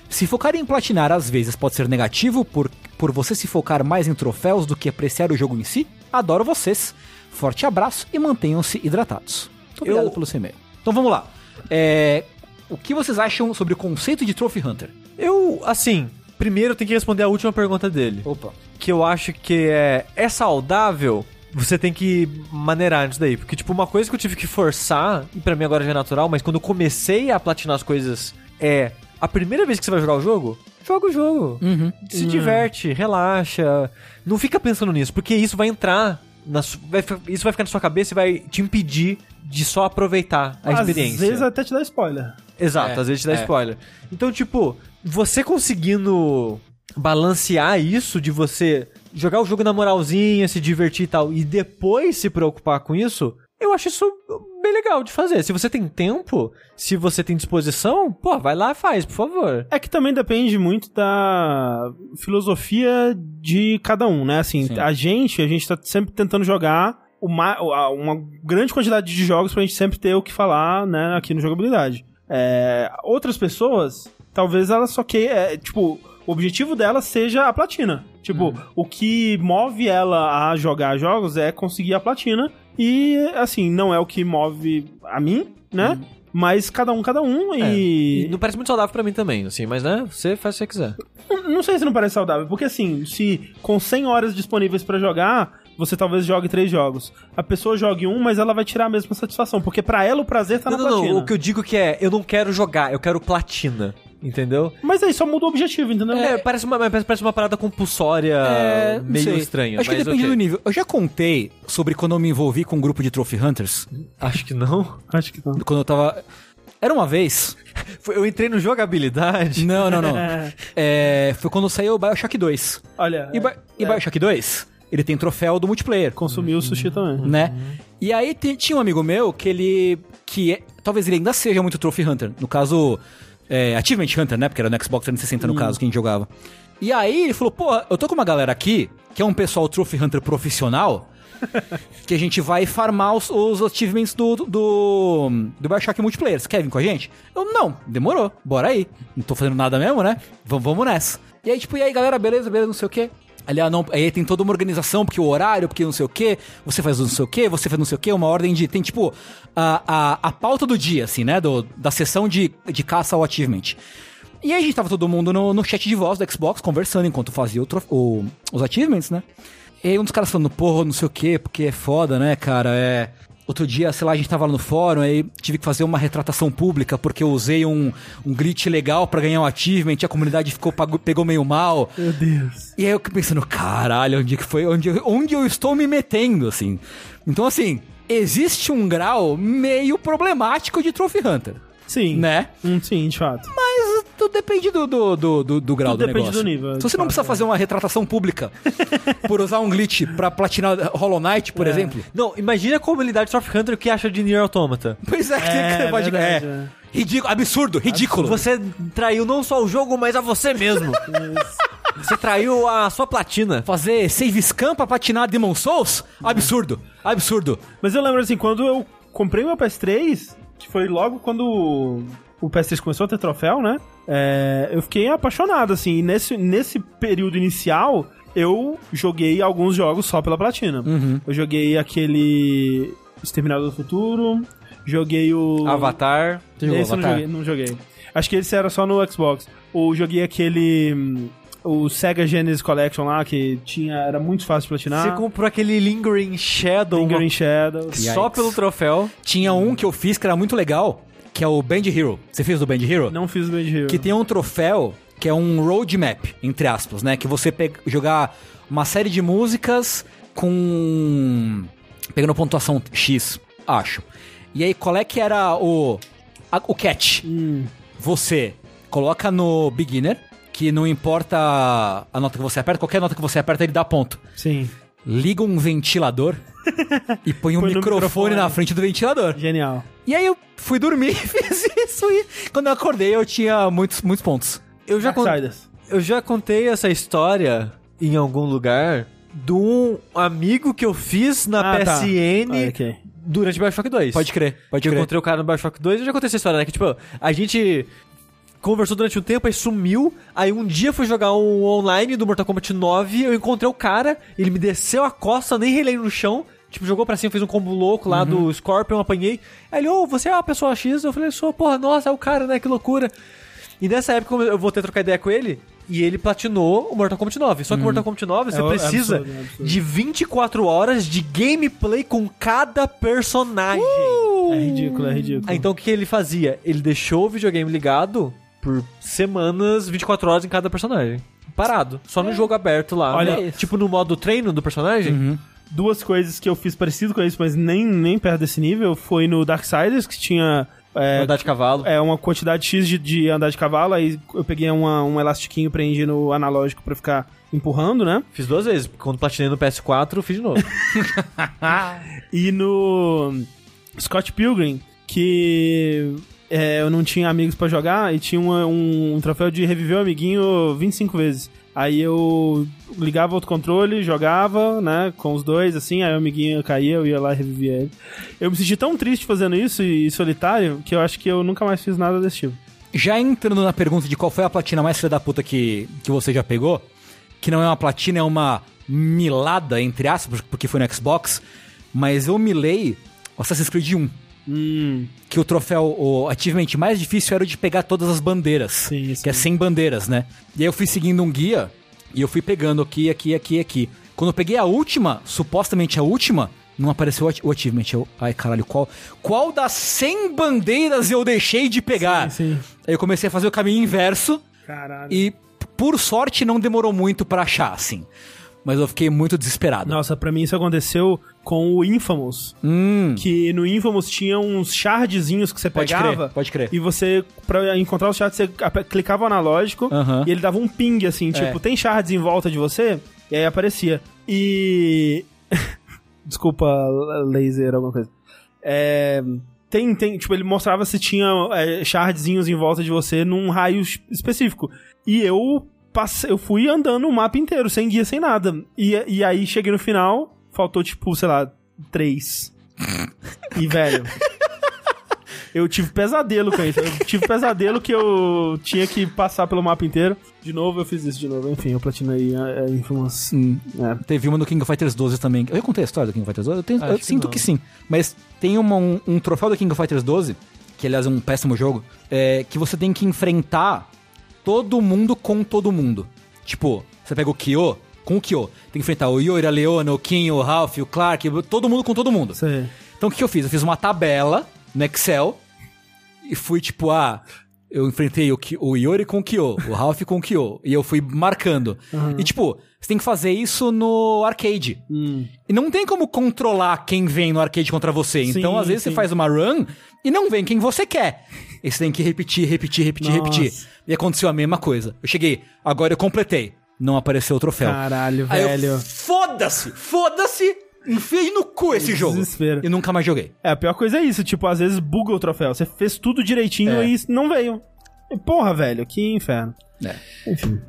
Se focar em platinar às vezes pode ser negativo por, por você se focar mais em troféus do que apreciar o jogo em si, adoro vocês. Forte abraço e mantenham-se hidratados. Muito obrigado Eu- pelo seu e-mail. Então vamos lá. É, o que vocês acham sobre o conceito de Trophy Hunter? Eu, assim, primeiro eu tenho que responder a última pergunta dele. Opa. Que eu acho que é, é saudável, você tem que maneirar nisso daí. Porque, tipo, uma coisa que eu tive que forçar, e pra mim agora já é natural, mas quando eu comecei a platinar as coisas, é a primeira vez que você vai jogar o jogo, joga o jogo. Uhum. Se diverte, relaxa. Não fica pensando nisso, porque isso vai entrar. Na su- vai isso vai ficar na sua cabeça e vai te impedir de só aproveitar a experiência. Às vezes até te dá spoiler. Exato, É, às vezes te dá é. spoiler. Então, tipo, você conseguindo balancear isso de você jogar o jogo na moralzinha, se divertir e tal, e depois se preocupar com isso, eu acho isso bem legal de fazer. Se você tem tempo, se você tem disposição, pô, vai lá e faz, por favor. É que também depende muito da filosofia de cada um, né? Assim, Sim. a gente, a gente tá sempre tentando jogar uma, uma grande quantidade de jogos pra gente sempre ter o que falar, né, aqui no Jogabilidade. É, outras pessoas, talvez elas só que é, tipo, o objetivo dela seja a platina. Tipo, o que move ela a jogar jogos é conseguir a platina. E, assim, não é o que move a mim, né? Mas cada um, cada um. É, E. e não parece muito saudável pra mim também, assim, mas né, você faz o que você quiser. Não, não sei se não parece saudável, porque assim, se com 100 horas disponíveis pra jogar, você talvez jogue três jogos. A pessoa jogue um, mas ela vai tirar a mesma satisfação, porque pra ela o prazer tá não, na não, platina. não, o que eu digo que é, eu não quero jogar, eu quero platina, entendeu? Mas aí só muda o objetivo, entendeu? É, parece, uma, parece uma parada compulsória É, meio sei. estranha. Acho que depende ok. do nível. Eu já contei sobre quando eu me envolvi com um grupo de Trophy Hunters. Acho que não. Acho que não. Quando eu tava. Era uma vez. Eu entrei no jogabilidade. Não, não, não. É, foi quando saiu o Bioshock 2. Olha, E, Bi- e Bioshock 2, ele tem troféu do multiplayer. consumiu o sushi também. né? E aí tinha um amigo meu que ele. que é- talvez ele ainda seja muito Trophy Hunter. No caso, é, Achievement Hunter, né? Porque era no Xbox 360 no caso, que a gente jogava. E aí ele falou: pô, eu tô com uma galera aqui, que é um pessoal Trophy Hunter profissional. que a gente vai farmar os, os achievements do, do, do Bioshock Multiplayer. Você quer vir com a gente? Eu, não, demorou, bora aí. Não tô fazendo nada mesmo, né? Vamos, vamos nessa. E aí, tipo, e aí, galera, beleza, beleza, não sei o quê. Ali, ah, não, aí tem toda uma organização, porque o horário, porque não sei o quê, você faz não sei o quê, você faz não sei o quê, uma ordem de. Tem tipo a, a, a pauta do dia, assim, né? Do, da sessão de, de caça ao achievement. E aí a gente tava todo mundo no, no chat de voz do Xbox conversando enquanto fazia o o- os achievements, né? E aí um dos caras falando, porra, não sei o quê, porque é foda, né, cara? É. Outro dia, sei lá, a gente tava lá no fórum, aí tive que fazer uma retratação pública porque eu usei um, um glitch legal pra ganhar um achievement, a comunidade ficou, pagou- pegou meio mal. Meu Deus. E aí eu fiquei pensando, caralho, onde que foi? Onde, eu- onde eu estou me metendo, assim? Então, assim, existe um grau meio problemático de Trophy Hunter, Sim. né? Hum, sim, de fato. Mas tudo depende do, do, do, do- do grau Tudo do depende negócio. do nível, Se de você não precisa é. fazer uma retratação pública por usar um glitch pra platinar Hollow Knight, por É. exemplo. Não, imagina a comunidade Trophy Hunter o que acha de Nier Automata. Pois é, É, você pode... verdade, é. é. Ridículo, absurdo, ridículo. Você traiu não só o jogo, mas a você mesmo. você traiu a sua platina. Fazer save scam pra platinar Demon Souls? Absurdo, absurdo. Mas eu lembro assim, quando eu comprei meu PS3, que foi logo quando o PS3 começou a ter troféu, né? É, eu fiquei apaixonado, assim. E nesse, nesse período inicial, eu joguei alguns jogos só pela platina. Eu joguei aquele Exterminador do Futuro, joguei o... Avatar. Você jogou Esse eu não Avatar? joguei, não joguei. Acho que esse era só no Xbox. Ou joguei aquele... hum, O Sega Genesis Collection lá, que tinha, era muito fácil de platinar. Você comprou aquele Lingering Shadow Lingering Shadows. só Yikes. pelo troféu. Tinha um que eu fiz que era muito legal, que é o Band Hero. Você fez do Band Hero? Não fiz o Band Hero. Que tem um troféu que é um roadmap, entre aspas, né? Que você pega, jogar uma série de músicas com. pegando pontuação X, acho. E aí, qual é que era o. a- o catch? Hum, Você coloca no beginner, que não importa a nota que você aperta, qualquer nota que você aperta, ele dá ponto. sim. Liga um ventilador e põe um Põe microfone, microfone. na frente do ventilador. Genial. E aí eu fui dormir e fiz isso. E quando eu acordei, eu tinha muitos, muitos pontos. Eu já, con- eu já contei essa história em algum lugar de um amigo que eu fiz na Ah, tá. PSN Ah, ok. durante Bioshock 2. Pode crer, pode Eu crer. encontrei o cara no Bioshock 2 eu já contei essa história, né? Que, tipo, a gente conversou durante um tempo, aí sumiu. Aí um dia fui jogar um online do Mortal Kombat 9, eu encontrei o cara, ele me desceu a costa, nem relei no chão. Tipo, jogou pra cima, fez um combo louco lá do Scorpion, apanhei. Aí ele, ô, você é a pessoa X? Eu falei, sou, porra, nossa, é o cara, né? Que loucura. E nessa época eu voltei a trocar ideia com ele, e ele platinou o Mortal Kombat 9. Só que o Mortal Kombat 9 você É o- é precisa absurdo, é absurdo. de 24 horas de gameplay com cada personagem. É ridículo, é ridículo. Ah, então o que ele fazia? Ele deixou o videogame ligado por semanas, 24 horas em cada personagem. Parado. Só no jogo aberto lá. Olha né? isso. Tipo no modo treino do personagem. Duas coisas que eu fiz parecido com isso, mas nem, nem perto desse nível, foi no Darksiders, que tinha é, Andar de cavalo. é, uma quantidade X de, de andar de cavalo, aí eu peguei uma, um elastiquinho, prendi no analógico pra ficar empurrando, né? Fiz duas vezes. Quando platinei no PS4, fiz de novo. E no Scott Pilgrim, que é, eu não tinha amigos pra jogar e tinha uma- um, um troféu de reviver o amiguinho 25 vezes. Aí eu ligava outro controle, jogava, né, com os dois, assim, aí o amiguinho caía, eu ia lá e revivia ele. Eu me senti tão triste fazendo isso e solitário que eu acho que eu nunca mais fiz nada desse tipo. Já entrando na pergunta de qual foi a platina mais filha da puta que, que você já pegou, que não é uma platina, é uma milada, entre aspas, porque foi no Xbox, mas eu milei Assassin's Creed 1. Hum, Que o troféu, o achievement mais difícil era o de pegar todas as bandeiras. Sim, Que é sim. 100 bandeiras, né? E aí eu fui seguindo um guia e eu fui pegando aqui, aqui, aqui, aqui. Quando eu peguei a última, supostamente a última, não apareceu o ach- o achievement. Eu, ai, caralho, qual, qual das 100 bandeiras eu deixei de pegar? Sim, sim. Aí eu comecei a fazer o caminho inverso caralho. e, por sorte, não demorou muito pra achar, assim. Mas eu fiquei muito desesperado. Nossa, pra mim isso aconteceu com o Infamous. Hum, Que no Infamous tinha uns shardzinhos que você Pode pegava. crer, pode crer. E você, pra encontrar os shards, você clicava o analógico e ele dava um ping, assim, tipo, É. tem shards em volta de você? E aí aparecia. E. Desculpa, laser, alguma coisa. É. Tem, tem, tipo, ele mostrava se tinha é, shardzinhos em volta de você num raio es- específico. E eu passei, eu fui andando o mapa inteiro, sem guia, sem nada. E, e aí cheguei no final, faltou, tipo, sei lá, três. E, velho. Eu tive pesadelo com isso. Eu tive pesadelo que eu tinha que passar pelo mapa inteiro. De novo, eu fiz isso de novo. Enfim, eu platinei a, a Infamous. hum. É. Teve uma do King of Fighters 12 também. Eu contei a história do King of Fighters 12? Eu, tenho- eu que sinto não. que sim. Mas tem uma- um, um troféu do King of Fighters 12, que aliás é um péssimo jogo, é, que você tem que enfrentar todo mundo com todo mundo. Tipo, você pega o Kyo com o Kyo. Tem que enfrentar o Yori, a Leona, o Kim, o Ralph, o Clark, todo mundo com todo mundo. Aí. Então o que, eu fiz? Eu fiz uma tabela no Excel e fui tipo, ah, eu enfrentei o, Ki- o Yori com o Kyo, o Ralph com o Kyo, e eu fui marcando. E tipo, você tem que fazer isso no arcade. Hum. E não tem como controlar quem vem no arcade contra você. Sim, então, às vezes, sim. você faz uma run e não vem quem você quer. E você tem que repetir, repetir, repetir, Nossa. repetir. E aconteceu a mesma coisa. Eu cheguei, agora eu completei. Não apareceu o troféu. Caralho, Aí velho. foda-se, foda-se, enfiei no cu esse jogo. Desespero. E nunca mais joguei. É, a pior coisa é isso. Tipo, às vezes buga o troféu. Você fez tudo direitinho É. e não veio. Porra, velho, que inferno. É. Enfim.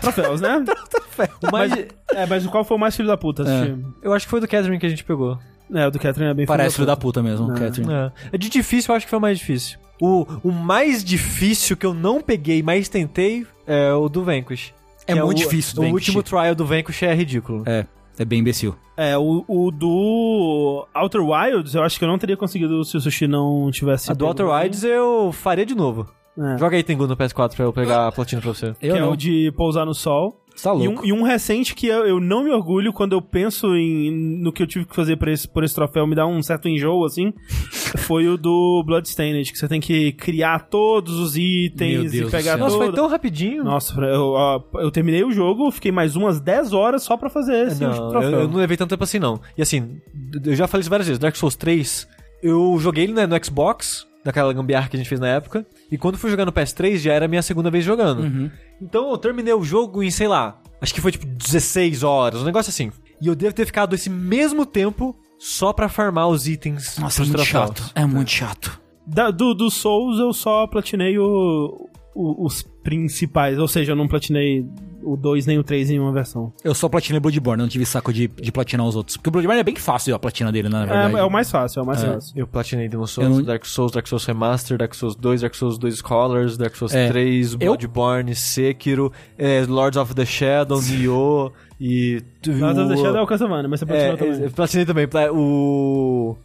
Troféus, né? Mais- Mas, é, mas qual foi o mais filho da puta? É. Eu acho que foi do Catherine que a gente pegou. É, o do Catherine é bem Parece filho da puta. puta mesmo, Não. Catherine. É. É de difícil, eu acho que foi o mais difícil. O, o mais difícil que eu não peguei, mas tentei, é o do Vanquish. É Que muito o, difícil do O Vanquish. último trial do Vanquish é ridículo. É, é bem imbecil. É, o, o do Outer Wilds, eu acho que eu não teria conseguido se o Sushi não tivesse... A do Outer. Wilds eu faria de novo. É. Joga aí Tengu no PS4 pra eu pegar a platina pra você. Eu que é não. o de pousar no sol. Tá E um, e um recente que eu, eu não me orgulho quando eu penso em, no que eu tive que fazer por esse, por esse troféu, me dá um certo enjoo, assim, foi o do Bloodstained, que você tem que criar todos os itens e pegar céu. Nossa, foi tão rapidinho. Nossa, eu, eu terminei o jogo, fiquei mais umas 10 horas só pra fazer esse não, troféu. eu, eu não levei tanto tempo assim, não. E assim, eu já falei isso várias vezes. Dark Souls 3, eu joguei ele né, no Xbox, naquela gambiarra que a gente fez na época. E quando fui jogar no PS3, já era a minha segunda vez jogando. Uhum. Então eu terminei o jogo em, sei lá, acho que foi tipo 16 horas, um negócio assim. E eu devo ter ficado esse mesmo tempo só pra farmar os itens Nossa, é muito chato. É muito chato. Da- do, do Souls eu só platinei o, o- os principais, ou seja, eu não platinei o 2 nem o 3 em uma versão. Eu só platinei Bloodborne, não tive saco de, de platinar os outros. Porque o Bloodborne é bem fácil a platina dele, na verdade. É, é o mais fácil, é o mais É. fácil. Eu platinei Demon Souls, Eu não- Dark Souls, Dark Souls Remaster, Dark Souls 2, Dark Souls 2 Scholars, Dark Souls É. 3, Eu- Bloodborne, Sekiro, é, Lords of the Shadow, Nioh e... Lords of the Shadow é o Castlevania, mas você platinou É, também. eu platinei também. O...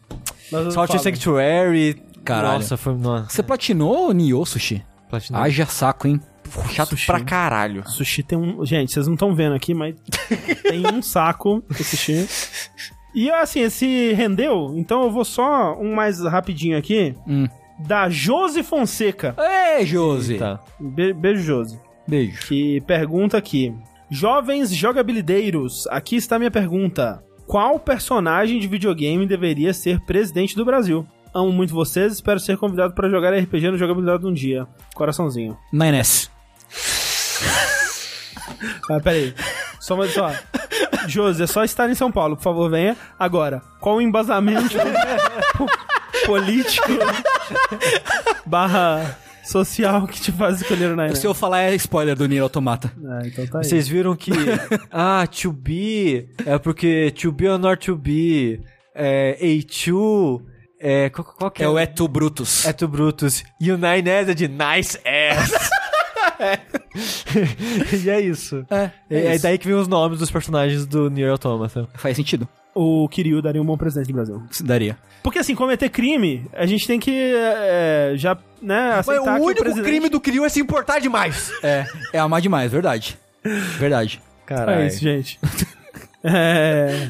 Salt. Sanctuary... Caralho. Nossa, foi... Nossa, Você platinou Nioh, Sushi? platinei. Haja saco, hein? Chato sushi. pra caralho. Sushi tem um. Gente, vocês não estão vendo aqui, mas tem um saco de sushi. E assim, esse rendeu, então eu vou só um mais rapidinho aqui. Hum. Da Josi Fonseca. Ei, Josi. Tá. Be- beijo, Josi. Beijo. Que pergunta aqui: Jovens jogabilideiros, aqui está minha pergunta. Qual personagem de videogame deveria ser presidente do Brasil? Amo muito vocês, espero ser convidado para jogar RPG no Jogabilidade um dia. Coraçãozinho. Nines. Ah, peraí. Só mais só. Josi, é só estar em São Paulo, por favor, venha. Agora, qual o embasamento po- político barra social que te faz escolher o Nine? Se eu falar é spoiler do Nier Automata. Ah, então tá aí. Vocês viram que... ah, to be é porque to be or not to be, é, A2, é... Qual, qual que é? É o Eto Brutus. É to Brutus. E o Nine é de nice ass. e é isso. É, É, é daí que vem os nomes dos personagens do Nier Automata. Faz sentido. o Kiryu daria um bom presidente do Brasil. Daria. Porque assim, cometer crime, a gente tem que é, já, né, Mas aceitar o que único o presidente... crime do Kiryu é se importar demais. É, é amar demais, verdade. Verdade. Caralho. É isso, gente. é...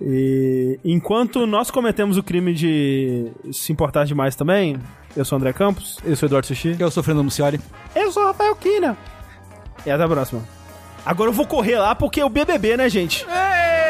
E enquanto nós cometemos o crime de se importar demais também, eu sou o André Campos. Eu sou o Eduardo Sushi. Eu sou o Fernando Mucioli. Eu sou o Rafael Kina. E até a próxima. Agora eu vou correr lá porque é o BBB, né, gente? É,